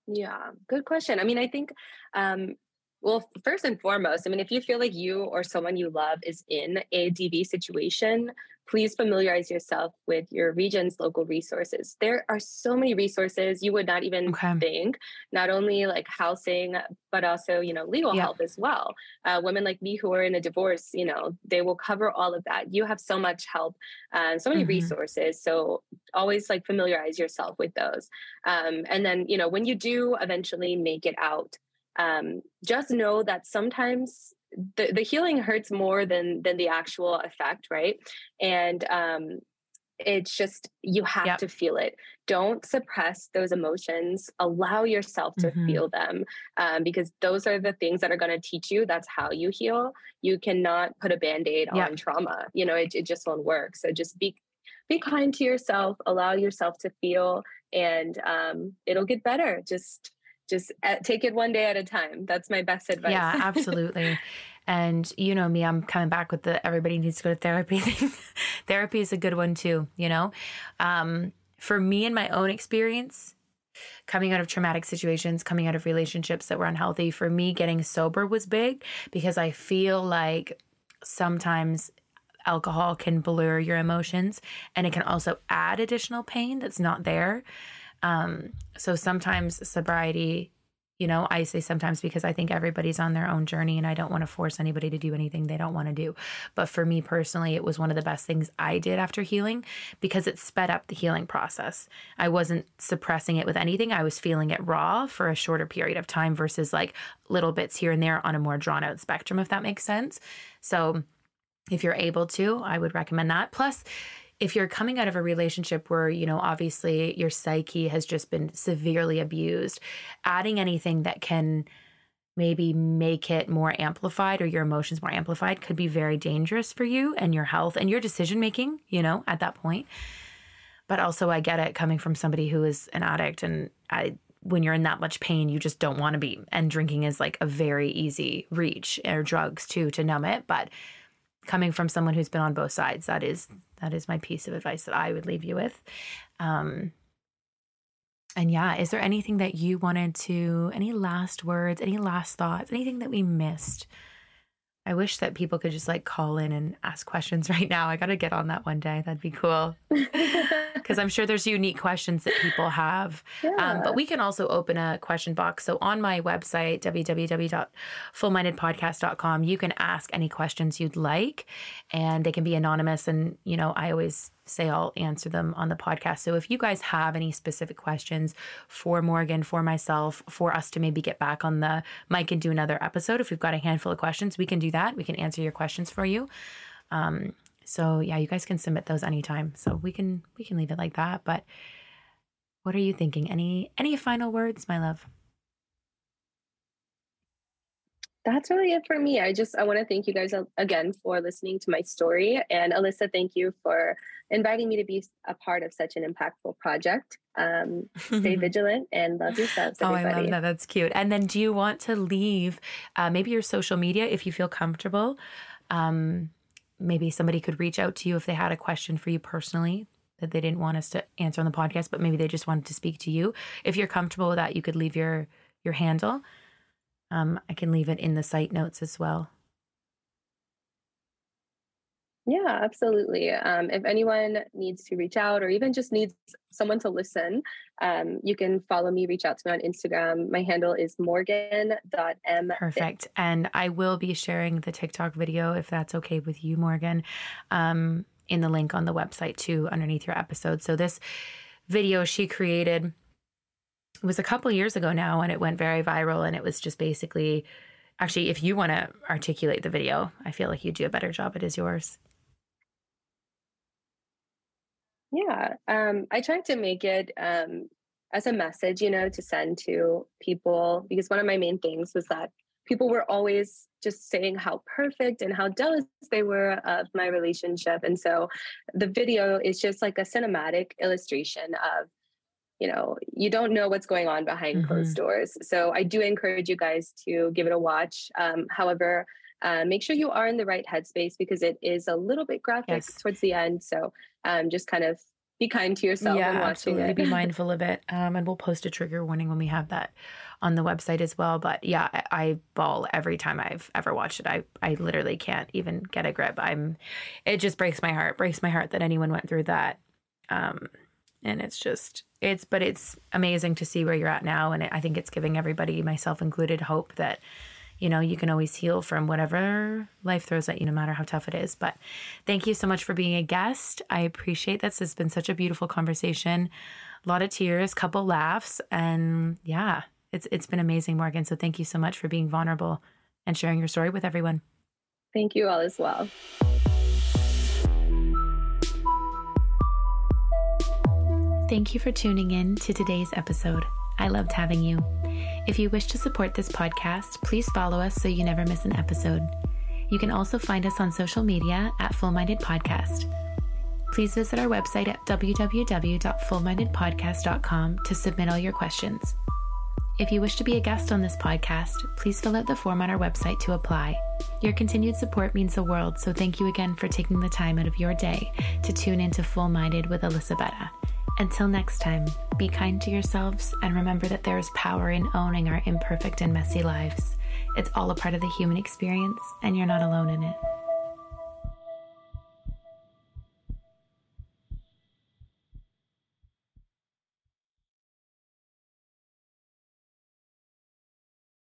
Yeah, good question. I mean, I think um, well, first and foremost, I mean, if you feel like you or someone you love is in a DV situation, please familiarize yourself with your region's local resources. There are so many resources you would not even okay. think, not only like housing, but also, you know, legal yeah. help as well. Uh, women like me who are in a divorce, you know, they will cover all of that. You have so much help, uh, so many mm-hmm. resources. So always like familiarize yourself with those. Um, and then, you know, when you do eventually make it out, um, just know that sometimes the, the healing hurts more than than the actual effect right? And um, it's just you have yep. to feel it. Don't suppress those emotions. Allow yourself to mm-hmm. feel them um, because those are the things that are going to teach you that's how you heal. You cannot put a band-aid yep. on trauma. You know it, it just won't work. So just be be kind to yourself. Allow yourself to feel and um, it'll get better. Just just uh, take it one day at a time. That's my best advice. Yeah, absolutely. and you know me, I'm coming back with the everybody needs to go to therapy thing. therapy is a good one too, you know? Um, for me and my own experience, coming out of traumatic situations, coming out of relationships that were unhealthy, for me, getting sober was big because I feel like sometimes alcohol can blur your emotions and it can also add additional pain that's not there. Um, so sometimes sobriety you know, I say sometimes because I think everybody's on their own journey and I don't want to force anybody to do anything they don't want to do. But for me personally, it was one of the best things I did after healing because it sped up the healing process. I wasn't suppressing it with anything, I was feeling it raw for a shorter period of time versus like little bits here and there on a more drawn out spectrum, if that makes sense. So, if you're able to, I would recommend that. Plus, if you're coming out of a relationship where, you know, obviously your psyche has just been severely abused, adding anything that can maybe make it more amplified or your emotions more amplified could be very dangerous for you and your health and your decision making, you know, at that point. But also, I get it coming from somebody who is an addict and I when you're in that much pain, you just don't want to be. And drinking is like a very easy reach, or drugs too to numb it. But coming from someone who's been on both sides, that is that is my piece of advice that I would leave you with. Um, and yeah, is there anything that you wanted to, any last words, any last thoughts, anything that we missed? I wish that people could just like call in and ask questions right now. I got to get on that one day. That'd be cool. Because I'm sure there's unique questions that people have. Yeah. Um, but we can also open a question box. So on my website, www.fullmindedpodcast.com, you can ask any questions you'd like and they can be anonymous. And, you know, I always say I'll answer them on the podcast. So if you guys have any specific questions for Morgan, for myself, for us to maybe get back on the mic and do another episode, if we've got a handful of questions, we can do that. We can answer your questions for you. Um, so yeah, you guys can submit those anytime. So we can we can leave it like that. But what are you thinking? Any any final words, my love? That's really it for me. I just I want to thank you guys again for listening to my story, and Alyssa, thank you for inviting me to be a part of such an impactful project. Um, stay vigilant and love yourselves. Everybody. Oh, I love that. That's cute. And then, do you want to leave uh, maybe your social media if you feel comfortable? Um, maybe somebody could reach out to you if they had a question for you personally that they didn't want us to answer on the podcast, but maybe they just wanted to speak to you. If you're comfortable with that, you could leave your your handle. Um, I can leave it in the site notes as well. Yeah, absolutely. Um, if anyone needs to reach out or even just needs someone to listen, um, you can follow me, reach out to me on Instagram. My handle is morgan.m. Perfect. And I will be sharing the TikTok video if that's okay with you, Morgan, um, in the link on the website too, underneath your episode. So this video she created it was a couple years ago now and it went very viral and it was just basically actually if you want to articulate the video i feel like you do a better job. It is yours. Yeah um, i tried to make it um, as a message you know to send to people because one of my main things was that people were always just saying how perfect and how jealous they were of my relationship. And so the video is just like a cinematic illustration of you know you don't know what's going on behind mm-hmm. closed doors so i do encourage you guys to give it a watch um, however uh, make sure you are in the right headspace because it is a little bit graphic yes. towards the end so um, just kind of be kind to yourself yeah, absolutely. It. be mindful of it um, and we'll post a trigger warning when we have that on the website as well but yeah I, I bawl every time i've ever watched it i i literally can't even get a grip i'm it just breaks my heart breaks my heart that anyone went through that um and it's just it's but it's amazing to see where you're at now. And it, i think it's giving everybody myself included hope that you know you can always heal from whatever life throws at you no matter how tough it is. But thank you so much for being a guest. I appreciate this. It's been such a beautiful conversation. A lot of tears couple laughs and yeah it's it's been amazing morgan. So thank you so much for being vulnerable and sharing your story with everyone. Thank you all as well Thank you for tuning in to today's episode. I loved having you. If you wish to support this podcast, please follow us so you never miss an episode. You can also find us on social media at Full Minded Podcast. Please visit our website at www.fullmindedpodcast.com to submit all your questions. If you wish to be a guest on this podcast, please fill out the form on our website to apply. Your continued support means the world, so thank you again for taking the time out of your day to tune into Full Minded with Alyssa Betta. Until next time, be kind to yourselves and remember that there is power in owning our imperfect and messy lives. It's all a part of the human experience, and you're not alone in it.